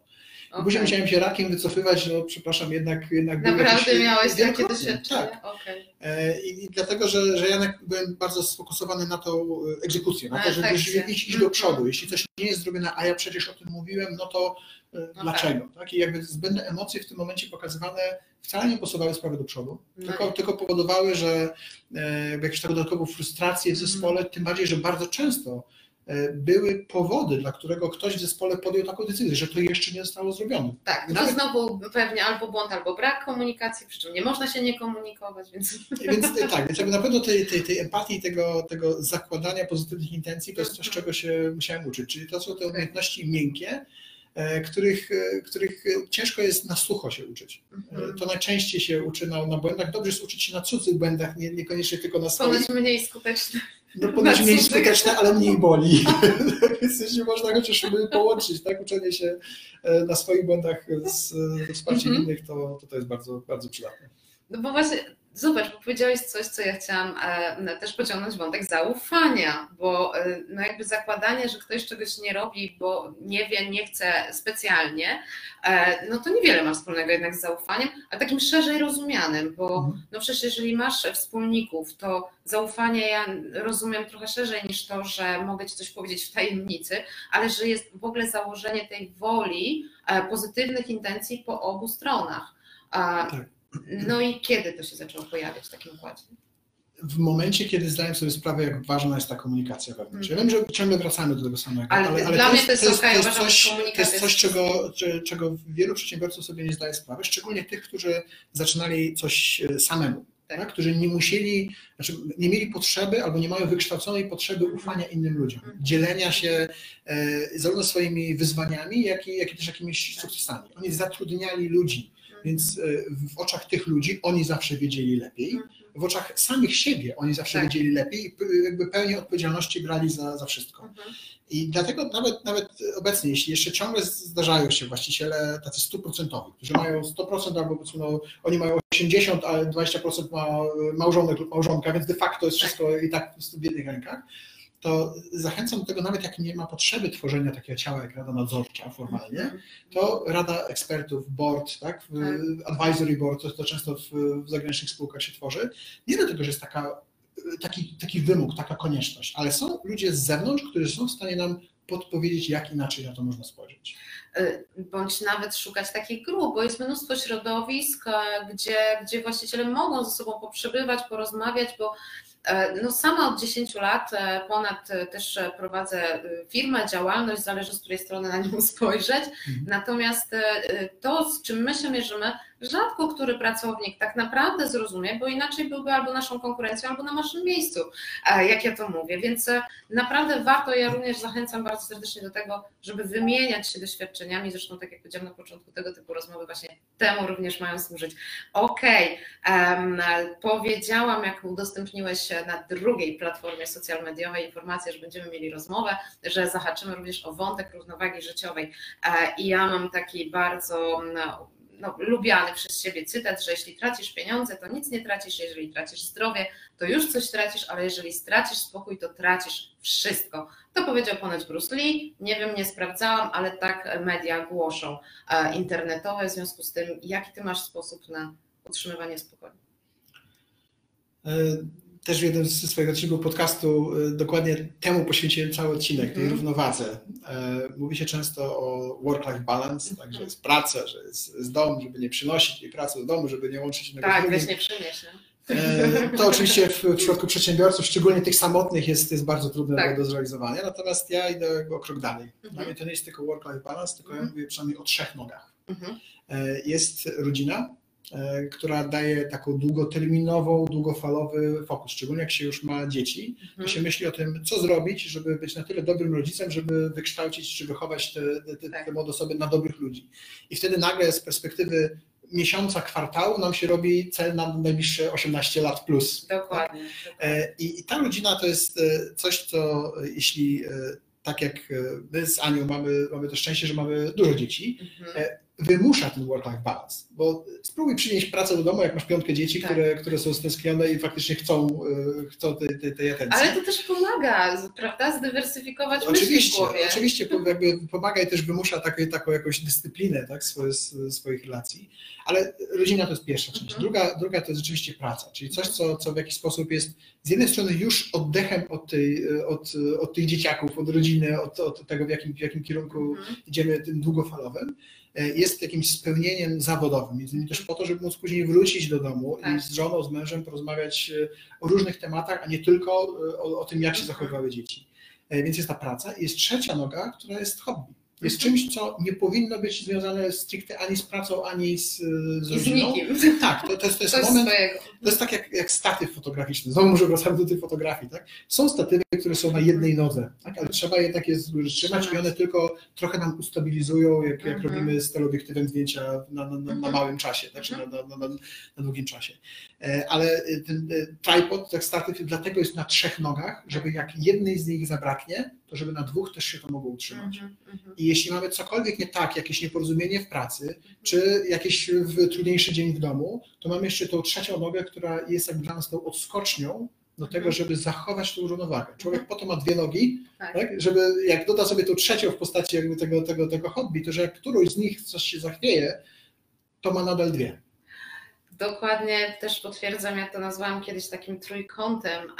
Okay. Później musiałem się rakiem wycofywać, no przepraszam, jednak... jednak Naprawdę miałeś takie doświadczenie? Tak. Okay. E, I, I, dlatego, że, że ja byłem bardzo sfokusowany na tą egzekucję, na to, żeby iść, iść do przodu. Mhm. Jeśli coś nie jest zrobione, a ja przecież o tym mówiłem, no to e, dlaczego? Tak. tak? I jakby zbędne emocje w tym momencie pokazywane wcale nie posuwały sprawy do przodu, no tylko, tylko powodowały, że e, jakieś taką dodatkową frustrację w zespole, tym bardziej, że bardzo często E, były powody, dla którego ktoś w zespole podjął taką decyzję, że to jeszcze nie zostało zrobione. Tak, Nawet... to znowu pewnie albo błąd, albo brak komunikacji, przy czym nie można się nie komunikować, więc... Więc tak, więc jakby na pewno tej, tej, tej empatii, tego, tego zakładania pozytywnych intencji, to jest coś, czego się musiałem uczyć, czyli to są te umiejętności miękkie, e, których, e, których ciężko jest na sucho się uczyć. Mhm. To najczęściej się uczy na, na błędach. Dobrze jest uczyć się na cudzych błędach, nie, niekoniecznie tylko na swoich. Ponoć mniej skuteczne. No ponoć mniej skuteczne, ale mniej boli. Więc jeśli można chociaż połączyć tak, uczenie się e, na swoich błędach z, z wsparciem -hmm. innych, to, to to jest bardzo, bardzo przydatne. No bo właśnie Zobacz, bo powiedziałeś coś, co ja chciałam e, też pociągnąć wątek zaufania, bo e, no jakby zakładanie, że ktoś czegoś nie robi, bo nie wie, nie chce specjalnie, e, no to niewiele ma wspólnego jednak z zaufaniem, a takim szerzej rozumianym, bo mhm. no przecież jeżeli masz wspólników, to zaufanie ja rozumiem trochę szerzej niż to, że mogę ci coś powiedzieć w tajemnicy, ale że jest w ogóle założenie tej woli, pozytywnych intencji po obu stronach. Tak. No i kiedy to się zaczęło pojawiać w takim układzie? w momencie, kiedy zdałem sobie sprawę, jak ważna jest ta komunikacja wewnątrz. Ja wiem, że ciągle wracamy do tego samego, ale, ale, ale dla to mnie to jest, to jest, to jest coś, to jest coś czego, czego wielu przedsiębiorców sobie nie zdaje sprawy, szczególnie tych, którzy zaczynali coś e, samemu. Tak. tak. którzy nie musieli, znaczy nie mieli potrzeby albo nie mają wykształconej potrzeby ufania innym ludziom, mhm. dzielenia się e, zarówno swoimi wyzwaniami, jak i, jak i też jakimiś sukcesami. Oni zatrudniali ludzi, więc e, w oczach tych ludzi oni zawsze wiedzieli lepiej, w oczach samych siebie oni zawsze tak. wiedzieli lepiej i jakby pełnię odpowiedzialności brali za, za wszystko. Mhm. I dlatego nawet, nawet obecnie, jeśli jeszcze ciągle zdarzają się właściciele tacy stuprocentowi, którzy mają 100% albo no, oni mają 80%, ale 20% ma małżonek lub małżonka, więc de facto jest wszystko i tak w jednych rękach, to zachęcam do tego, nawet jak nie ma potrzeby tworzenia takiego ciała jak Rada Nadzorcza formalnie, mhm. to Rada Ekspertów, board, tak, tak. advisory board, to, to często w, w zagranicznych spółkach się tworzy, nie dlatego, że jest taka, taki, taki wymóg, taka konieczność, ale są ludzie z zewnątrz, którzy są w stanie nam podpowiedzieć, jak inaczej na to można spojrzeć. Y, bądź nawet szukać takich grup, bo jest mnóstwo środowisk, gdzie, gdzie właściciele mogą ze sobą poprzebywać, porozmawiać, bo E, no sama od 10 lat e, ponad e, też prowadzę firmę, działalność, zależy z której strony na nią spojrzeć. Mhm. Natomiast to, z czym my się mierzymy, rzadko który pracownik tak naprawdę zrozumie, bo inaczej byłby albo naszą konkurencją, albo na naszym miejscu, jak ja to mówię. Więc naprawdę warto, ja również zachęcam bardzo serdecznie do tego, żeby wymieniać się doświadczeniami. Zresztą, tak jak powiedziałam na początku, tego typu rozmowy właśnie temu również mają służyć. Okej, okay. um, powiedziałam, jak udostępniłeś na drugiej platformie social mediowej informację, że będziemy mieli rozmowę, że zahaczymy również o wątek równowagi życiowej. E, I ja mam taki bardzo no, lubiany przez siebie cytat, że jeśli tracisz pieniądze, to nic nie tracisz, jeżeli tracisz zdrowie, to już coś tracisz, ale jeżeli stracisz spokój, to tracisz wszystko. To powiedział ponoć Bruce Lee, nie wiem, nie sprawdzałam, ale tak media głoszą e, internetowe, w związku z tym, jaki ty masz sposób na utrzymywanie spokoju? E, też w jednym z swoich odcinków podcastu y, dokładnie temu poświęciłem cały odcinek, tej mm. równowadze. E, mówi się często o work-life balance, tak, że jest praca, że jest, jest dom, żeby nie przynosić tej pracy do domu, żeby nie łączyć innego Tak, weź nie przynieść. To oczywiście w przypadku przedsiębiorców, szczególnie tych samotnych, jest, jest bardzo trudne tak. do zrealizowania. Natomiast ja idę o krok dalej. Dla mhm. mnie to nie jest tylko work-life balance, tylko ja mhm. mówię przynajmniej o trzech nogach. Mhm. E, jest rodzina, E, która daje taką długoterminową, długofalowy fokus. Szczególnie jak się już ma dzieci, to mhm. się myśli o tym, co zrobić, żeby być na tyle dobrym rodzicem, żeby wykształcić czy wychować te, te, te, te młode osoby na dobrych ludzi. I wtedy nagle z perspektywy miesiąca, kwartału nam się robi cel na najbliższe 18 lat plus. Dokładnie. E, I, I ta rodzina to jest e, coś, co jeśli tak jak my z Anią mamy, mamy to szczęście, że mamy dużo dzieci, mhm wymusza ten work-life balance, bo spróbuj przynieść pracę do domu, jak masz piątkę dzieci, tak. które, które są stęsknione i faktycznie chcą, e, chcą tej, tej, tej atencji. Ale to też pomaga, prawda, zdywersyfikować oczywiście, myśli w głowie. Oczywiście, jakby pomaga i też wymusza takie, taką jakąś dyscyplinę tak, swoje, swoich relacji, ale rodzina to jest pierwsza część. Mhm. Druga, druga to jest rzeczywiście praca, czyli coś, co, co w jakiś sposób jest z jednej strony już oddechem od, tej, od, od tych dzieciaków, od rodziny, od, od tego, w jakim, w jakim kierunku mhm. idziemy tym długofalowym, jest jakimś spełnieniem zawodowym, między innymi też po to, żeby móc później wrócić do domu tak. i z żoną, z mężem porozmawiać e, o różnych tematach, a nie tylko e, o, o tym, jak się mhm. zachowywały dzieci. Więc jest ta praca. Jest trzecia noga, która jest hobby jest mhm. czymś, co nie powinno być związane stricte ani z pracą, ani z, z rodziną. Z tak, to, to, jest, to jest moment, to jest tak jak, jak statyw fotograficzny. Znowu może wracamy do tej fotografii, tak? Są statywy, które są na jednej nodze, tak? ale trzeba jednak je trzymać i one tylko trochę nam ustabilizują, jak, jak mhm. robimy z teleobiektywem zdjęcia na, na, na, na mhm. małym czasie, tak? czy na, na długim czasie. E, ale ten e, tripod, tak statyw, dlatego jest na trzech nogach, żeby jak jednej z nich zabraknie, to żeby na dwóch też się to mogło utrzymać. I jeśli mamy cokolwiek nie tak, jakieś nieporozumienie w pracy, czy jakiś trudniejszy dzień w domu, to mamy jeszcze tą trzecią nogę, która jest jakby dla nas tą odskocznią do tego, mhm. żeby zachować tą równowagę. Człowiek po to ma dwie nogi, tak. tak. żeby jak doda sobie tą trzecią w postaci jakby tego, tego, tego hobby, to że jak którąś z nich coś się zachwieje, to ma nadal dwie. Dokładnie też potwierdzam, ja to nazwałam kiedyś takim trójkątem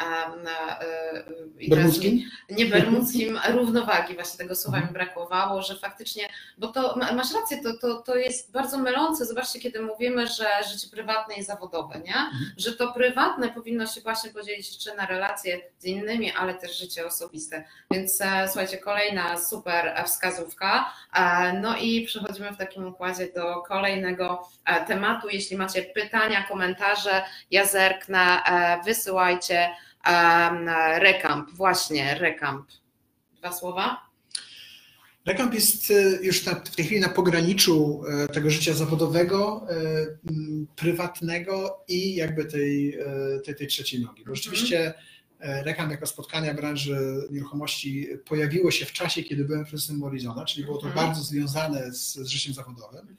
na, e, bermudzkim? Nie bermudzkim, równowagi, właśnie tego słowa mi brakowało, że faktycznie, bo to masz rację, to, to, to jest bardzo mylące. Zobaczcie, kiedy mówimy, że życie prywatne i zawodowe, nie? Mhm. Że to prywatne powinno się właśnie podzielić jeszcze na relacje z innymi, ale też życie osobiste. Więc e, słuchajcie, kolejna super wskazówka. E, no i przechodzimy w takim układzie do kolejnego tematu. Jeśli macie pytania, pytania, komentarze, ja zerknę, e, wysyłajcie. Rekamp, właśnie, rekamp. Dwa słowa? Rekamp jest e, już na, w tej chwili na pograniczu e, tego życia zawodowego, prywatnego i jakby tej, tej, tej trzeciej nogi. Bo rzeczywiście Rekamp jako spotkania branży nieruchomości pojawiło się w czasie, kiedy byłem prezesem Morizona, czyli było to mhm. bardzo związane z, z życiem zawodowym.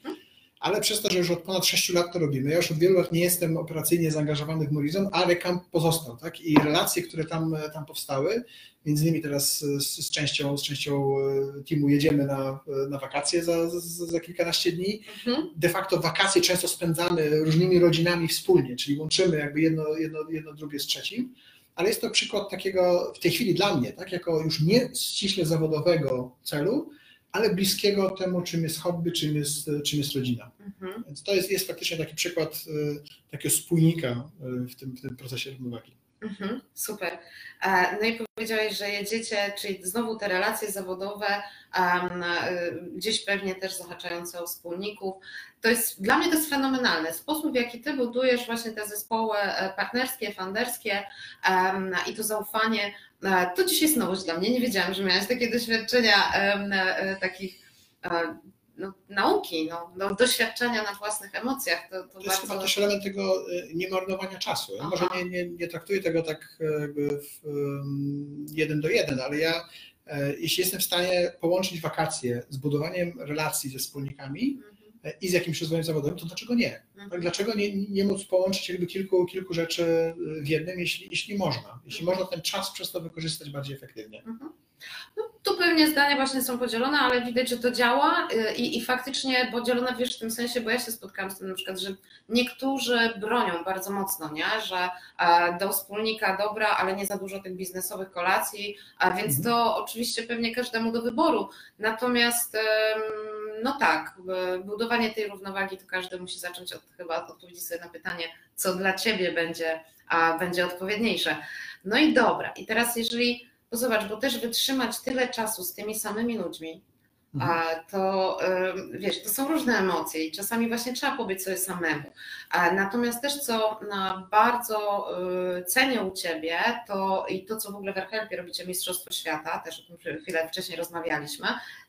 Ale przez to, że już od ponad 6 lat to robimy, ja już od wielu lat nie jestem operacyjnie zaangażowany w Morizon, ale Camp pozostał, tak? I relacje, które tam, tam powstały, między innymi teraz z, z częścią, z częścią e, teamu jedziemy na, na wakacje za, za, za kilkanaście dni. Mhm. De facto wakacje często spędzamy różnymi rodzinami wspólnie, czyli łączymy jakby jedno, jedno, jedno drugie z trzecim ale jest to przykład takiego w tej chwili dla mnie, tak, jako już nie ściśle zawodowego celu, ale bliskiego temu, czym jest hobby, czym jest, czym jest rodzina. Mhm. Więc to jest, jest faktycznie taki przykład y, takiego spójnika y, w tym, w tym procesie równowagi. Mhm, super. E, no i powiedziałeś, że jedziecie, czyli znowu te relacje zawodowe, um, gdzieś pewnie też zahaczające o wspólników. To jest, dla mnie to jest fenomenalne. Sposób, w jaki ty budujesz właśnie te zespoły e, partnerskie, funderskie i to zaufanie, to dzisiaj jest nowość dla mnie. Nie wiedziałam, że miałaś takie doświadczenia takich no, nauki, no, no, doświadczenia na własnych emocjach. To, to, to jest chyba też element tego y, niemarnowania czasu. Ja może nie, nie, nie traktuję tego tak jakby w, um, jeden do jeden, ale ja e, jeśli jestem w stanie połączyć wakacje z budowaniem relacji ze wspólnikami mhm. e, i z jakimś rozwojem zawodowym, to dlaczego nie? Mhm. Dlaczego nie, nie móc połączyć jakby kilku, kilku rzeczy w jednym, jeśli, jeśli można? Jeśli mhm. można ten czas przez to wykorzystać bardziej efektywnie. No, tu pewnie zdania właśnie są podzielone, ale widać, że to działa y, i, i faktycznie podzielone wiesz w tym sensie, bo ja się spotkałam z tym na przykład, że niektórzy bronią bardzo mocno, nie? że e, do wspólnika dobra, ale nie za dużo tych biznesowych kolacji, a więc mhm. to oczywiście pewnie każdemu do wyboru. Natomiast no tak, budowanie tej równowagi to każdy musi zacząć od chyba odpowiedzieć sobie na pytanie, co dla ciebie będzie, a będzie odpowiedniejsze. No i dobra, i teraz jeżeli bo zobacz, bo też wytrzymać tyle czasu z tymi samymi ludźmi, mhm. to wiesz, to są różne emocje i czasami właśnie trzeba powiedzieć sobie samemu. Natomiast też co bardzo y, cenię u Ciebie, to i to co w ogóle w Erhelpie robicie Mistrzostwo Świata, też o tym chwilę wcześniej rozmawialiśmy,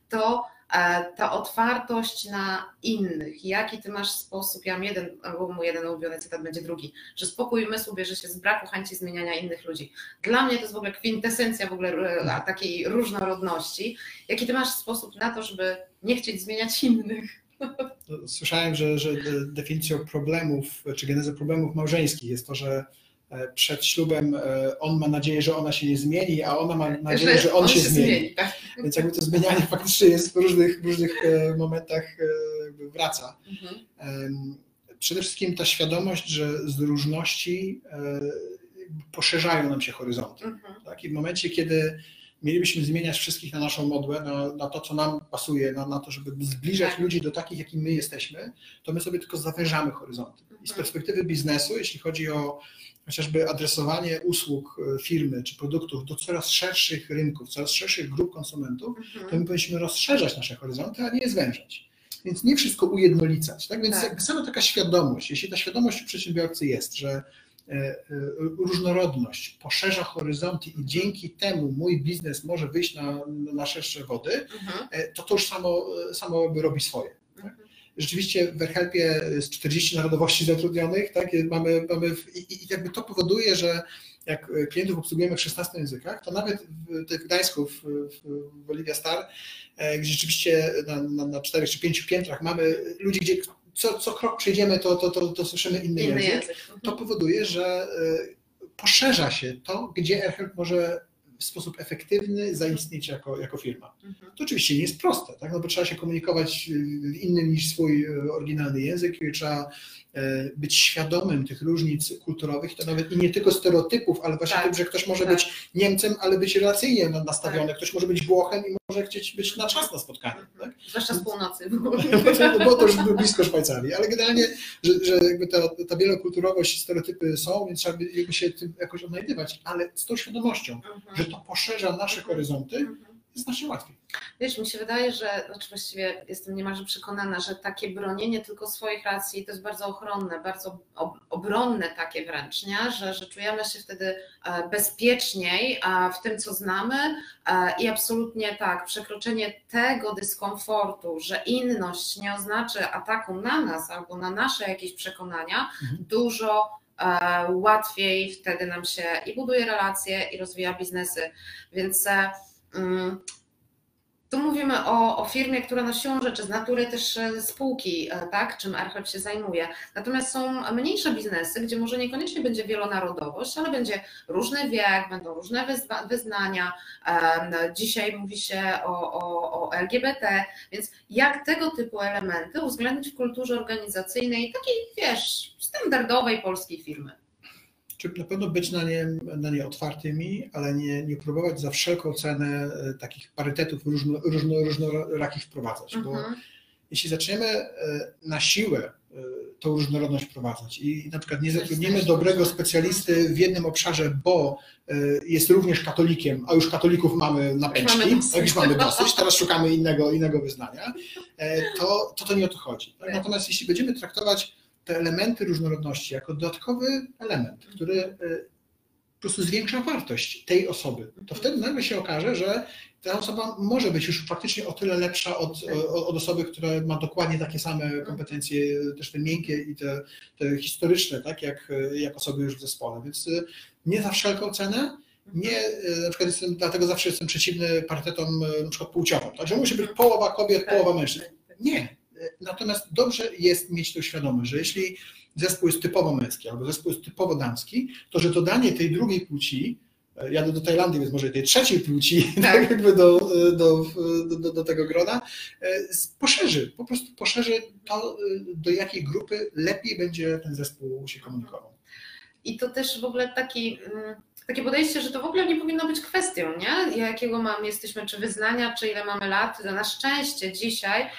to ta otwartość na innych, jaki ty masz sposób, ja mam jeden, albo mój jeden ulubiony cytat będzie drugi, że spokój umysłu bierze się z braku chęci zmieniania innych ludzi. Dla mnie to jest w ogóle kwintesencja w ogóle e, takiej różnorodności. Jaki ty masz sposób na to, żeby nie chcieć zmieniać innych? No, słyszałem, że, że definicją problemów, czy genezą problemów małżeńskich jest to, że e, przed ślubem e, on ma nadzieję, że ona się nie zmieni, a ona ma nadzieję, że, że on, on, się, się zmieni. zmieni tak. Więc jakby to zmienianie faktycznie jest w różnych, różnych e, momentach wraca. Mhm. Przede wszystkim ta świadomość, że z różności poszerzają nam się horyzonty. Mhm. Tak? I w momencie, kiedy mielibyśmy zmieniać wszystkich na naszą modłę, na, na to, co nam pasuje, na, na to, żeby zbliżać tak. ludzi do takich, jakim my jesteśmy, to my sobie tylko zawężamy horyzonty. I z mhm. perspektywy biznesu, jeśli chodzi o chociażby adresowanie usług e, firmy czy produktów do coraz szerszych rynków, coraz szerszych grup konsumentów, mhm. to my powinniśmy rozszerzać nasze horyzonty, a nie je zwężać. Więc nie wszystko ujednolicać. Tak? Więc tak. sama taka świadomość, jeśli ta świadomość u przedsiębiorcy jest, że E, e, różnorodność, poszerza horyzonty i dzięki temu mój biznes może wyjść na, na szersze wody, mhm. To to już samo, samo robi swoje. Tak? Mhm. Rzeczywiście w AirHelpie jest 40 narodowości zatrudnionych, tak? mamy, mamy w, i, i jakby to powoduje, że jak klientów obsługujemy w 16 językach, to nawet w, w Gdańsku, w, w Olivia Star, gdzie rzeczywiście na, na, na czterech czy pięciu piętrach mamy ludzi, gdzie co, co krok przejdziemy, to, to, to, to słyszymy inny, inny język. język. To powoduje, że y, poszerza się to, gdzie AirHelp może w sposób efektywny zaistnieć jako, jako firma. Mhm. To oczywiście nie jest proste, tak? no bo trzeba się komunikować w innym niż swój y, oryginalny język i trzeba być świadomym tych różnic kulturowych, to nawet i nie tylko stereotypów, ale właśnie tak, tym, że ktoś może tak. być Niemcem, ale być relacyjnie nastawiony, tak. ktoś może być Włochem i może chcieć być na czas na spotkaniu. Tak? Zwłaszcza z północy. Bo to już blisko Szwajcarii, ale generalnie, że, że jakby ta, ta wielokulturowość, stereotypy są, więc trzeba by się tym jakoś odnajdywać, ale z tą świadomością, mhm. że to poszerza nasze mhm. horyzonty, mhm znacznie łatwiej. Wiesz, mi się wydaje, że znaczy właściwie jestem niemalże przekonana, że takie bronienie tylko swoich racji to jest bardzo ochronne, bardzo obronne takie wręcz, nie? Że, że czujemy się wtedy e, bezpieczniej w tym, co znamy e, i absolutnie tak, przekroczenie tego dyskomfortu, że inność nie oznacza ataku na nas albo na nasze jakieś przekonania, mhm. dużo e, łatwiej wtedy nam się i buduje relacje, i rozwija biznesy. Więc tu mówimy o, o firmie, która na siłą rzeczy z natury też e, spółki, e, tak, czym Archel się zajmuje. Natomiast są mniejsze biznesy, gdzie może niekoniecznie będzie wielonarodowość, ale będzie różny wiek, będą różne wyznania. Dzisiaj mówi się o, o, o LGBT, więc jak tego typu elementy uwzględnić w kulturze organizacyjnej takiej, wiesz, standardowej polskiej firmy? Czy na pewno być na nie, na nie otwartymi, ale nie, nie próbować za wszelką cenę e, takich parytetów różno, różno, różnorakich wprowadzać, bo mhm. jeśli zaczniemy e, na siłę e, tą różnorodność wprowadzać i na przykład nie zatrudnimy dobrego specjalisty w jednym obszarze, bo jest również katolikiem, a już katolików mamy na pęczki, tak już mamy dosyć, teraz szukamy innego, innego wyznania, to, to to nie o to chodzi. Natomiast jeśli będziemy traktować te elementy różnorodności jako dodatkowy element, który e, po prostu zwiększa wartość tej osoby, to wtedy nagle się okaże, że ta osoba może być już faktycznie o tyle lepsza od, od osoby, która ma dokładnie takie same kompetencje, też te miękkie i te, te historyczne, tak, jak, jak osoby już w zespole. Więc e, nie za wszelką cenę, nie, e, na przykład jestem, dlatego zawsze jestem przeciwny partetom na przykład płciowym, tak, że musi być połowa kobiet, połowa mężczyzn. Nie, Natomiast dobrze jest mieć to świadomość, że jeśli zespół jest typowo męski albo zespół jest typowo damski, to że dodanie tej drugiej płci, e, jadę do Tajlandii, więc może tej trzeciej płci tak. tak jakby do, do, do, do, tego grona, e, poszerzy, po prostu poszerzy to, e, do jakiej grupy lepiej będzie ten zespół się komunikował. I to też w ogóle taki mm, takie podejście, że to w ogóle nie powinno być kwestią, nie? Jakiego mamy, jesteśmy, czy wyznania, czy ile mamy lat. Na szczęście dzisiaj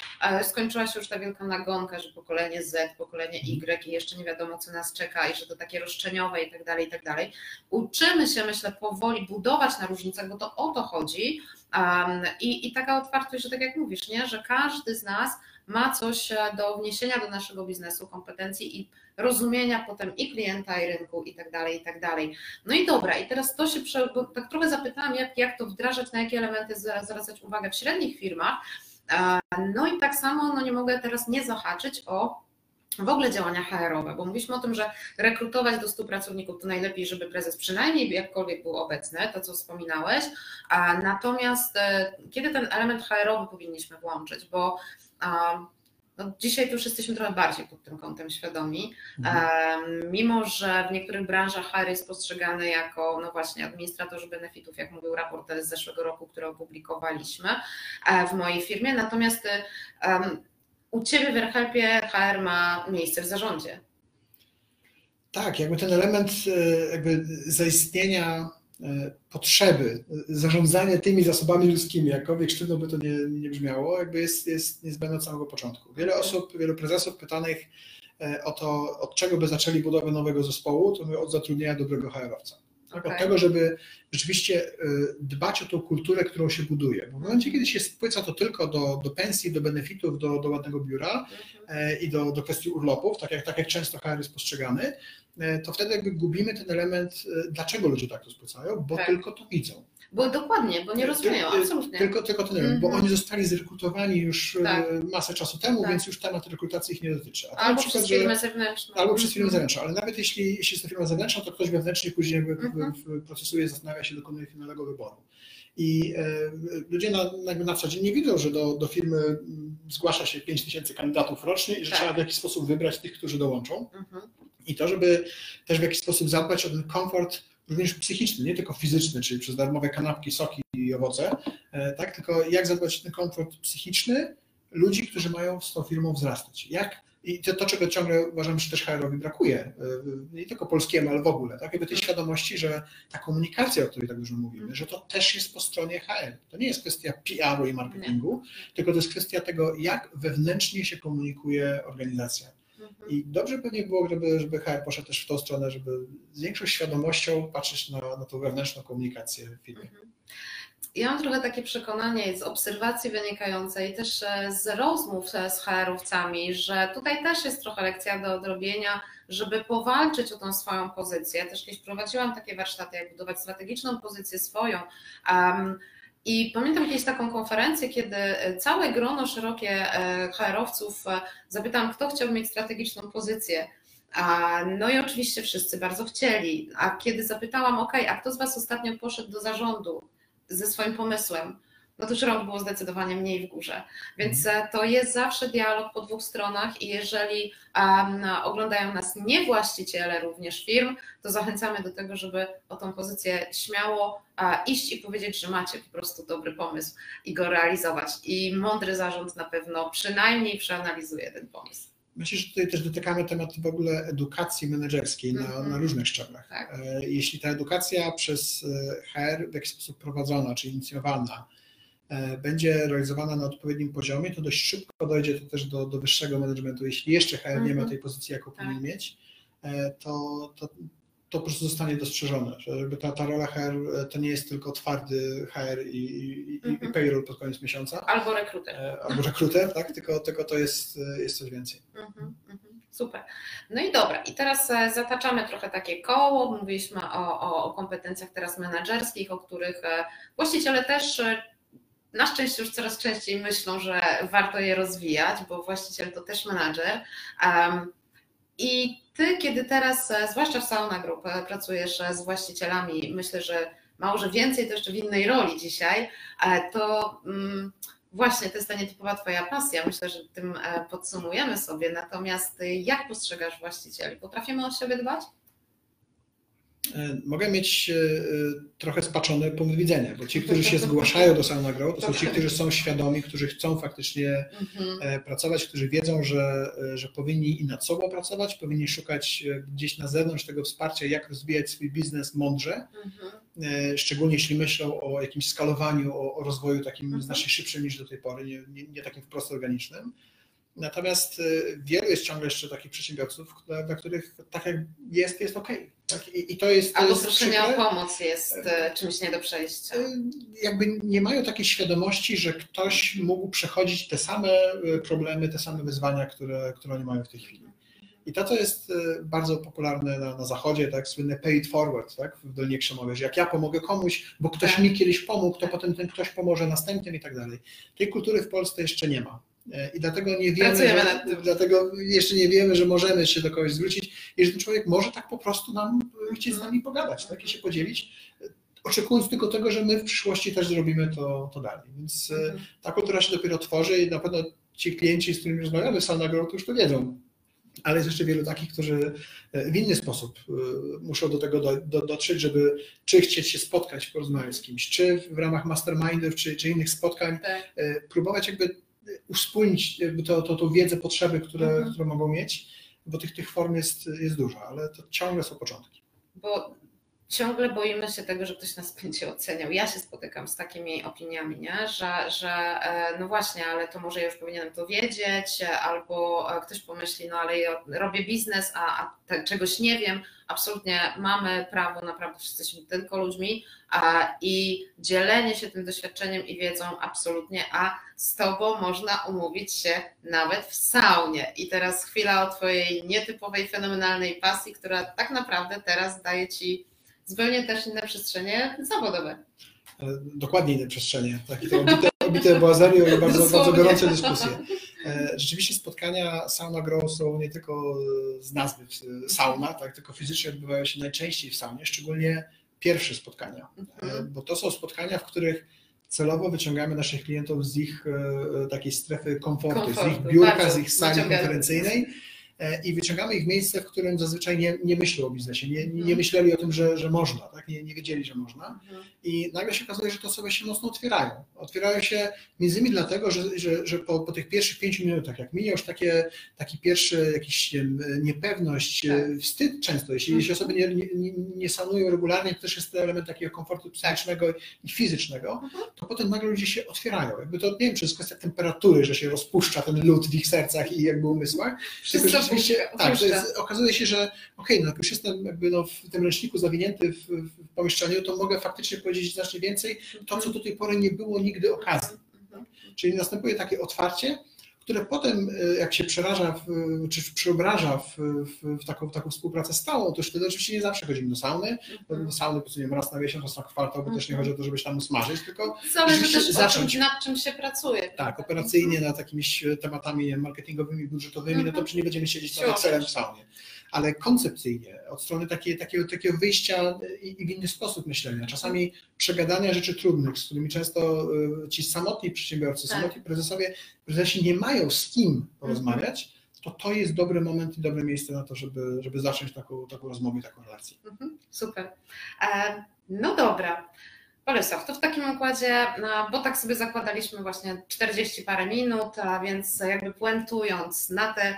skończyła się już ta wielka nagonka, że pokolenie Z, pokolenie Y i jeszcze nie wiadomo, co nas czeka i że to takie roszczeniowe i tak dalej, i tak dalej. Uczymy się, myślę, powoli budować na różnicach, bo to o to chodzi. Um, i, I taka otwartość, że tak jak mówisz, nie? że każdy z nas ma coś e, do wniesienia do naszego biznesu, kompetencji i rozumienia potem i klienta, i rynku, i tak dalej, i tak dalej. No i dobra, i teraz to się, bo tak trochę zapytałam, jak, jak to wdrażać, na jakie elementy zwracać uwagę w średnich firmach. No i tak samo, no nie mogę teraz nie zahaczyć o w ogóle działania HR-owe, bo mówiliśmy o tym, że rekrutować do 100 pracowników to najlepiej, żeby prezes przynajmniej jakkolwiek był obecny, to co wspominałeś, natomiast e, kiedy ten element HR-owy powinniśmy włączyć, bo no dzisiaj tu już jesteśmy trochę bardziej pod tym kątem świadomi, mhm. mimo że w niektórych branżach HR jest postrzegany jako, no właśnie, administratorzy benefitów, jak mówił raport z zeszłego roku, który opublikowaliśmy e, w mojej firmie, natomiast u Ciebie w AirHelpie HR ma miejsce w zarządzie. Tak, jakby ten element e, jakby zaistnienia potrzeby zarządzania tymi zasobami ludzkimi, jakkolwiek sztywno by to nie, nie brzmiało, jakby jest, jest niezbędne od samego początku. Wiele osób, wielu prezesów pytanych e, o to, od czego by zaczęli budowę nowego zespołu, to my od zatrudnienia dobrego HR-owca. Okay. Od tego, żeby rzeczywiście dbać o tą kulturę, którą się buduje. Bo w momencie, kiedy się spłyca to tylko do, do pensji, do benefitów, do, do ładnego biura mhm. i do, do kwestii urlopów, tak jak, tak jak często HR jest postrzegany, E, to wtedy jakby gubimy ten element, e, dlaczego ludzie tak to spłycają, bo tak. tylko to widzą. Bo dokładnie, bo nie rozumieją, absolutnie. Tylko, tylko ten element, mm -hmm. bo mhm. oni zostali zrekrutowani już e, tak. masę czasu temu, tak. więc już temat rekrutacji ich nie dotyczy. albo przykład, przez firmę zewnętrzną. Albo przez firmę zewnętrzną, ale nawet jeśli, jeśli jest to firma zewnętrzna, to ktoś wewnętrznie później jakby mm -hmm. procesuje, zastanawia się, dokonuje finalnego wyboru. I e, ludzie na, na co dzień nie widzą, że do, do firmy mm, zgłasza się 5 tysięcy kandydatów rocznie i że tak. trzeba w jakiś sposób wybrać tych, którzy dołączą. Mhm. I to, żeby też w jakiś sposób zadbać o ten komfort również psychiczny, nie tylko fizyczny, czyli przez darmowe kanapki, soki i owoce, e, tak, tylko jak zadbać o ten komfort psychiczny ludzi, którzy mają z tą firmą wzrastać. Jak i to, to, czego ciągle uważam, że też HR-owi brakuje, e, nie tylko polskiemu, ale w ogóle, tak? Jakby tej mhm. świadomości, że ta komunikacja, o której tak dużo mówimy, mhm. że to też jest po stronie HR. To nie jest kwestia PR-u i marketingu, nie. tylko to jest kwestia tego, jak wewnętrznie się komunikuje organizacja. Mhm. I dobrze by nie było, żeby, żeby HR poszedł też w tą stronę, żeby z większą świadomością patrzeć na, na tą wewnętrzną komunikację w firmie. Ja mam trochę takie przekonanie z obserwacji wynikającej też e, z rozmów z HR-owcami, że tutaj też jest trochę lekcja do odrobienia, żeby powalczyć o tą swoją pozycję. Też kiedyś prowadziłam takie warsztaty, jak budować strategiczną pozycję swoją. Um, i pamiętam kiedyś taką konferencję, kiedy całe grono szerokie e, HR-owców e, zapytałam, kto chciałby mieć strategiczną pozycję. No i oczywiście wszyscy bardzo chcieli. A kiedy zapytałam, OK, a kto z Was ostatnio poszedł do zarządu? ze swoim pomysłem, no to rąk było zdecydowanie mniej w górze. Więc mhm. to jest zawsze dialog po dwóch stronach i jeżeli um, oglądają nas nie właściciele również firm, to zachęcamy do tego, żeby o tą pozycję śmiało a, iść i powiedzieć, że macie po prostu dobry pomysł i go realizować. I mądry zarząd na pewno przynajmniej przeanalizuje ten pomysł. Myślę, że tutaj też dotykamy tematu w ogóle edukacji menedżerskiej na, mm -hmm. na różnych szczeblach. Tak. E, jeśli ta edukacja przez e, HR w jakiś sposób prowadzona czy inicjowana e, będzie realizowana na odpowiednim poziomie, to dość szybko dojdzie to też do, do wyższego managementu. Jeśli jeszcze HR nie ma mhm. tej pozycji, jaką powinien tak. mieć, to, to, to po prostu zostanie dostrzeżone, że jakby ta, ta rola HR to nie jest tylko twardy HR i, i, i mhm. payroll pod koniec miesiąca. Albo rekruter. E, albo rekruter, tak? Tylko, tylko to jest, jest coś więcej. Mhm. Super. No i dobra, i teraz e, zataczamy trochę takie koło. Mówiliśmy o, o, o kompetencjach teraz menedżerskich, o których e, właściciele też na szczęście już coraz częściej myślą, że warto je rozwijać, bo właściciel to też menadżer. I ty, kiedy teraz, e, zwłaszcza w Sauna Group, e, pracujesz e, z właścicielami, myślę, że mało, że więcej to jeszcze w innej roli dzisiaj, to mm, właśnie to jest ta nietypowa Twoja pasja. Myślę, że tym podsumujemy sobie. Natomiast jak postrzegasz właścicieli? Potrafimy o siebie dbać? E, mogę mieć e, trochę spaczony punkt widzenia, bo ci, którzy się zgłaszają do Sauna Grow, to są ci, którzy są świadomi, którzy chcą faktycznie mhm. e, pracować, którzy wiedzą, że, że powinni i nad sobą pracować, powinni szukać gdzieś na zewnątrz tego wsparcia, jak rozwijać swój biznes mądrze, mhm. szczególnie jeśli myślą o jakimś skalowaniu, o, o rozwoju takim mhm. znacznie szybszym niż do tej pory, nie, nie, nie takim wprost organicznym. Natomiast y, wielu jest ciągle jeszcze takich przedsiębiorców, dla których tak jak jest, jest ok. Tak? I, I, to jest. Albo proszenie o pomoc jest y, czymś nie do przejścia. Y, jakby nie mają takiej świadomości, że ktoś mógł przechodzić te same problemy, te same wyzwania, które, które oni mają w tej chwili. I to, co jest bardzo popularne na, na zachodzie, tak, słynne pay it forward, tak, w Dolinie Krzemowej, że jak ja pomogę komuś, bo ktoś tak. mi kiedyś pomógł, to tak. potem ten ktoś pomoże następnym i tak dalej. Tej kultury w Polsce jeszcze nie ma. I dlatego nie wiemy, że, dlatego jeszcze nie wiemy, że możemy się do kogoś zwrócić i że ten człowiek może tak po prostu nam chcieć z nami pogadać, tak, i się podzielić, oczekując tylko tego, że my w przyszłości też zrobimy to, to dalej. Więc e, mhm. ta kultura się dopiero tworzy i na pewno ci klienci, z którymi rozmawiamy w Soundagro, to już to wiedzą. Ale jest jeszcze wielu takich, którzy w inny sposób muszą do tego do, do, dotrzeć, żeby czy chcieć się spotkać, porozmawiać z kimś, czy w ramach mastermindów, czy, czy innych spotkań, tak. próbować jakby uspójnić jakby to, to, tą wiedzę, potrzeby, które, mhm. które mogą mieć, bo tych, tych form jest, jest dużo, ale to ciągle są początki. Bo ciągle boimy się tego, że ktoś nas będzie oceniał. Ja się spotykam z takimi opiniami, nie? Że, że e, no właśnie, ale to może ja już powinienem to wiedzieć, albo e, ktoś pomyśli, no ale ja robię biznes, a, a te, czegoś nie wiem. Absolutnie mamy prawo, naprawdę wszyscy jesteśmy tylko ludźmi a, i dzielenie się tym doświadczeniem i wiedzą absolutnie, a z Tobą można umówić się nawet w saunie. I teraz chwila o Twojej nietypowej, fenomenalnej pasji, która tak naprawdę teraz daje Ci zupełnie też inne przestrzenie zawodowe. E, dokładnie inne przestrzenie. Takie to obite, obite błazerio i bardzo, bardzo gorące dyskusje. E, rzeczywiście spotkania Sauna Grow są nie tylko z nazwy sauna, tak, tylko fizycznie odbywają się najczęściej w saunie, szczególnie pierwsze spotkania, e, mhm. bo to są spotkania, w których celowo wyciągamy naszych klientów z ich takiej strefy komfortu, komfortu z ich biurka, z ich sali konferencyjnej i wyciągamy ich w miejsce, w którym zazwyczaj nie, nie myślą o biznesie, nie, nie mhm. myśleli o tym, że, że można, tak? nie, nie wiedzieli, że można. Mhm. I nagle się okazuje, że te osoby się mocno otwierają. Otwierają się między innymi dlatego, że, że, że po, po tych pierwszych pięciu minutach, jak minie już takie, taki pierwszy jakiś niepewność, e, tak. wstyd często, jeśli, jeśli osoby nie, nie, nie sanują regularnie, to też jest element takiego komfortu psychicznego i fizycznego, mhm. to potem nagle ludzie się otwierają. Jakby to, nie wiem, czy jest kwestia temperatury, że się rozpuszcza ten lód w ich sercach i jakby umysłach, Wszystko rzeczywiście, tak, jest, okazuje się, że okej, okay, no jak już jestem jakby no w tym ręczniku zawinięty w, w pomieszczeniu, to mogę faktycznie powiedzieć znacznie więcej, to co do tej pory nie było nigdy okazji. Mhm. Czyli następuje takie otwarcie, które potem, e, jak się przeraża, w, czy przeobraża w, w, w, taką, w taką współpracę stałą, to już wtedy oczywiście nie zawsze chodzimy do sauny. Mhm. Do sauny podsuniemy raz na miesiąc, raz na kwartał, bo też nie mhm. chodzi o to, żeby się tam usmażyć, tylko Zależy też zacząć. nad czym się pracuje. Tak, operacyjnie nad jakimiś tematami marketingowymi, budżetowymi, no to czy nie będziemy siedzieć na Excelem w saunie ale koncepcyjnie, od strony takiej, takiego, takiego wyjścia i, i w inny sposób myślenia, czasami przegadania rzeczy trudnych, z którymi często y, ci samotni przedsiębiorcy, tak. samotni prezesowie, prezesi nie mają z kim porozmawiać, to to jest dobry moment i dobre miejsce na to, żeby, żeby zacząć taką, taką rozmowę, taką relację. Mhm, super. E, no dobra. Bolesław, to w takim układzie, no, bo tak sobie zakładaliśmy właśnie 40 parę minut, a więc jakby puentując na te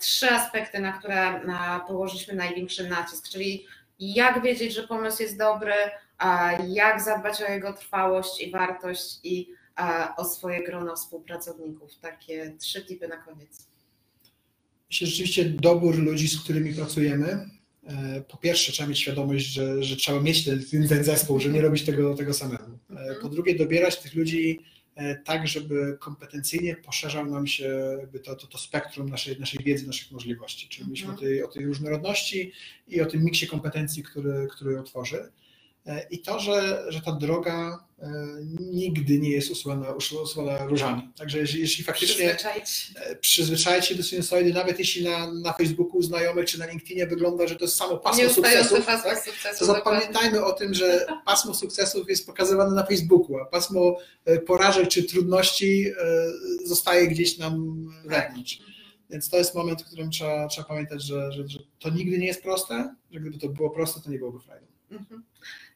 trzy aspekty, na które położyliśmy największy nacisk, czyli jak wiedzieć, że pomysł jest dobry, jak zadbać o jego trwałość i wartość i o swoje grono współpracowników. Takie trzy tipy na koniec. Myślę, że rzeczywiście dobór ludzi, z którymi pracujemy. E, po pierwsze, trzeba mieć świadomość, że, że trzeba mieć ten, ten zespół, że nie robić tego, tego samemu. E, mhm. Po drugie, dobierać tych ludzi tak, żeby kompetencyjnie poszerzał nam się to, to, to spektrum naszej, naszej wiedzy, naszych możliwości. Czyli myślimy o tej, o tej różnorodności i o tym miksie kompetencji, który, który otworzy. E, I to, że, że ta droga e, nigdy nie jest usuwana, usuwana różami. Także jeśli, jeśli faktycznie przyzwyczaić się do sinusoidy, nawet jeśli na, na Facebooku znajomych czy na LinkedInie wygląda, że to jest samo pasmo sukcesów, pasmo tak? sukcesu, to zapamiętajmy o tym, że pasmo sukcesów jest pokazywane na Facebooku, a pasmo porażek czy trudności zostaje gdzieś nam wewnątrz. Więc to jest moment, w którym trzeba, trzeba pamiętać, że, że, że to nigdy nie jest proste, że gdyby to było proste, to nie byłoby frajdą. Mhm.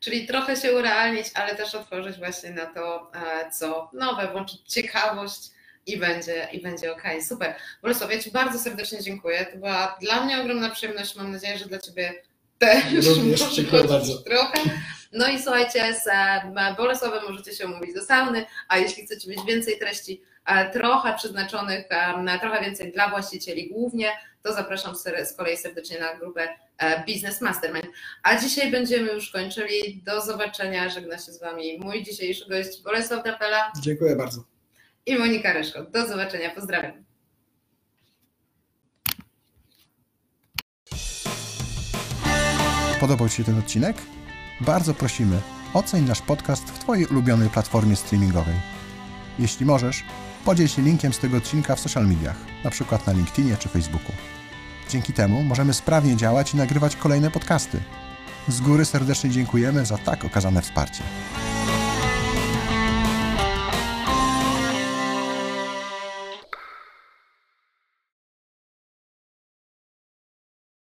Czyli trochę się urealnić, ale też otworzyć właśnie na to, e, co nowe, włączyć ciekawość i będzie, i będzie ok. Super. Bolesław, ja Ci bardzo serdecznie dziękuję. To była dla mnie ogromna przyjemność. Mam nadzieję, że dla Ciebie też. Również dziękuję bardzo. Trochę. No i słuchajcie, z e, Bolesławem możecie się umówić do sauny, a jeśli chcecie mieć więcej treści, e, trochę przeznaczonych, trochę więcej dla właścicieli głównie, to zapraszam z kolei serdecznie na grupę e, Business Mastermind. A dzisiaj będziemy już kończyli. Do zobaczenia. Żegna się z Wami mój dzisiejszy gość Bolesław Drapela. Dziękuję bardzo. I Monika Reszko. Do zobaczenia. Pozdrawiam. Podobał Ci się ten odcinek? Bardzo prosimy, oceń nasz podcast w Twojej ulubionej platformie streamingowej. Jeśli możesz, podziel się linkiem z tego odcinka w social mediach, przykład na LinkedInie czy Facebooku. Dzięki temu możemy sprawnie działać i nagrywać kolejne podcasty. Z góry serdecznie dziękujemy za tak okazane wsparcie.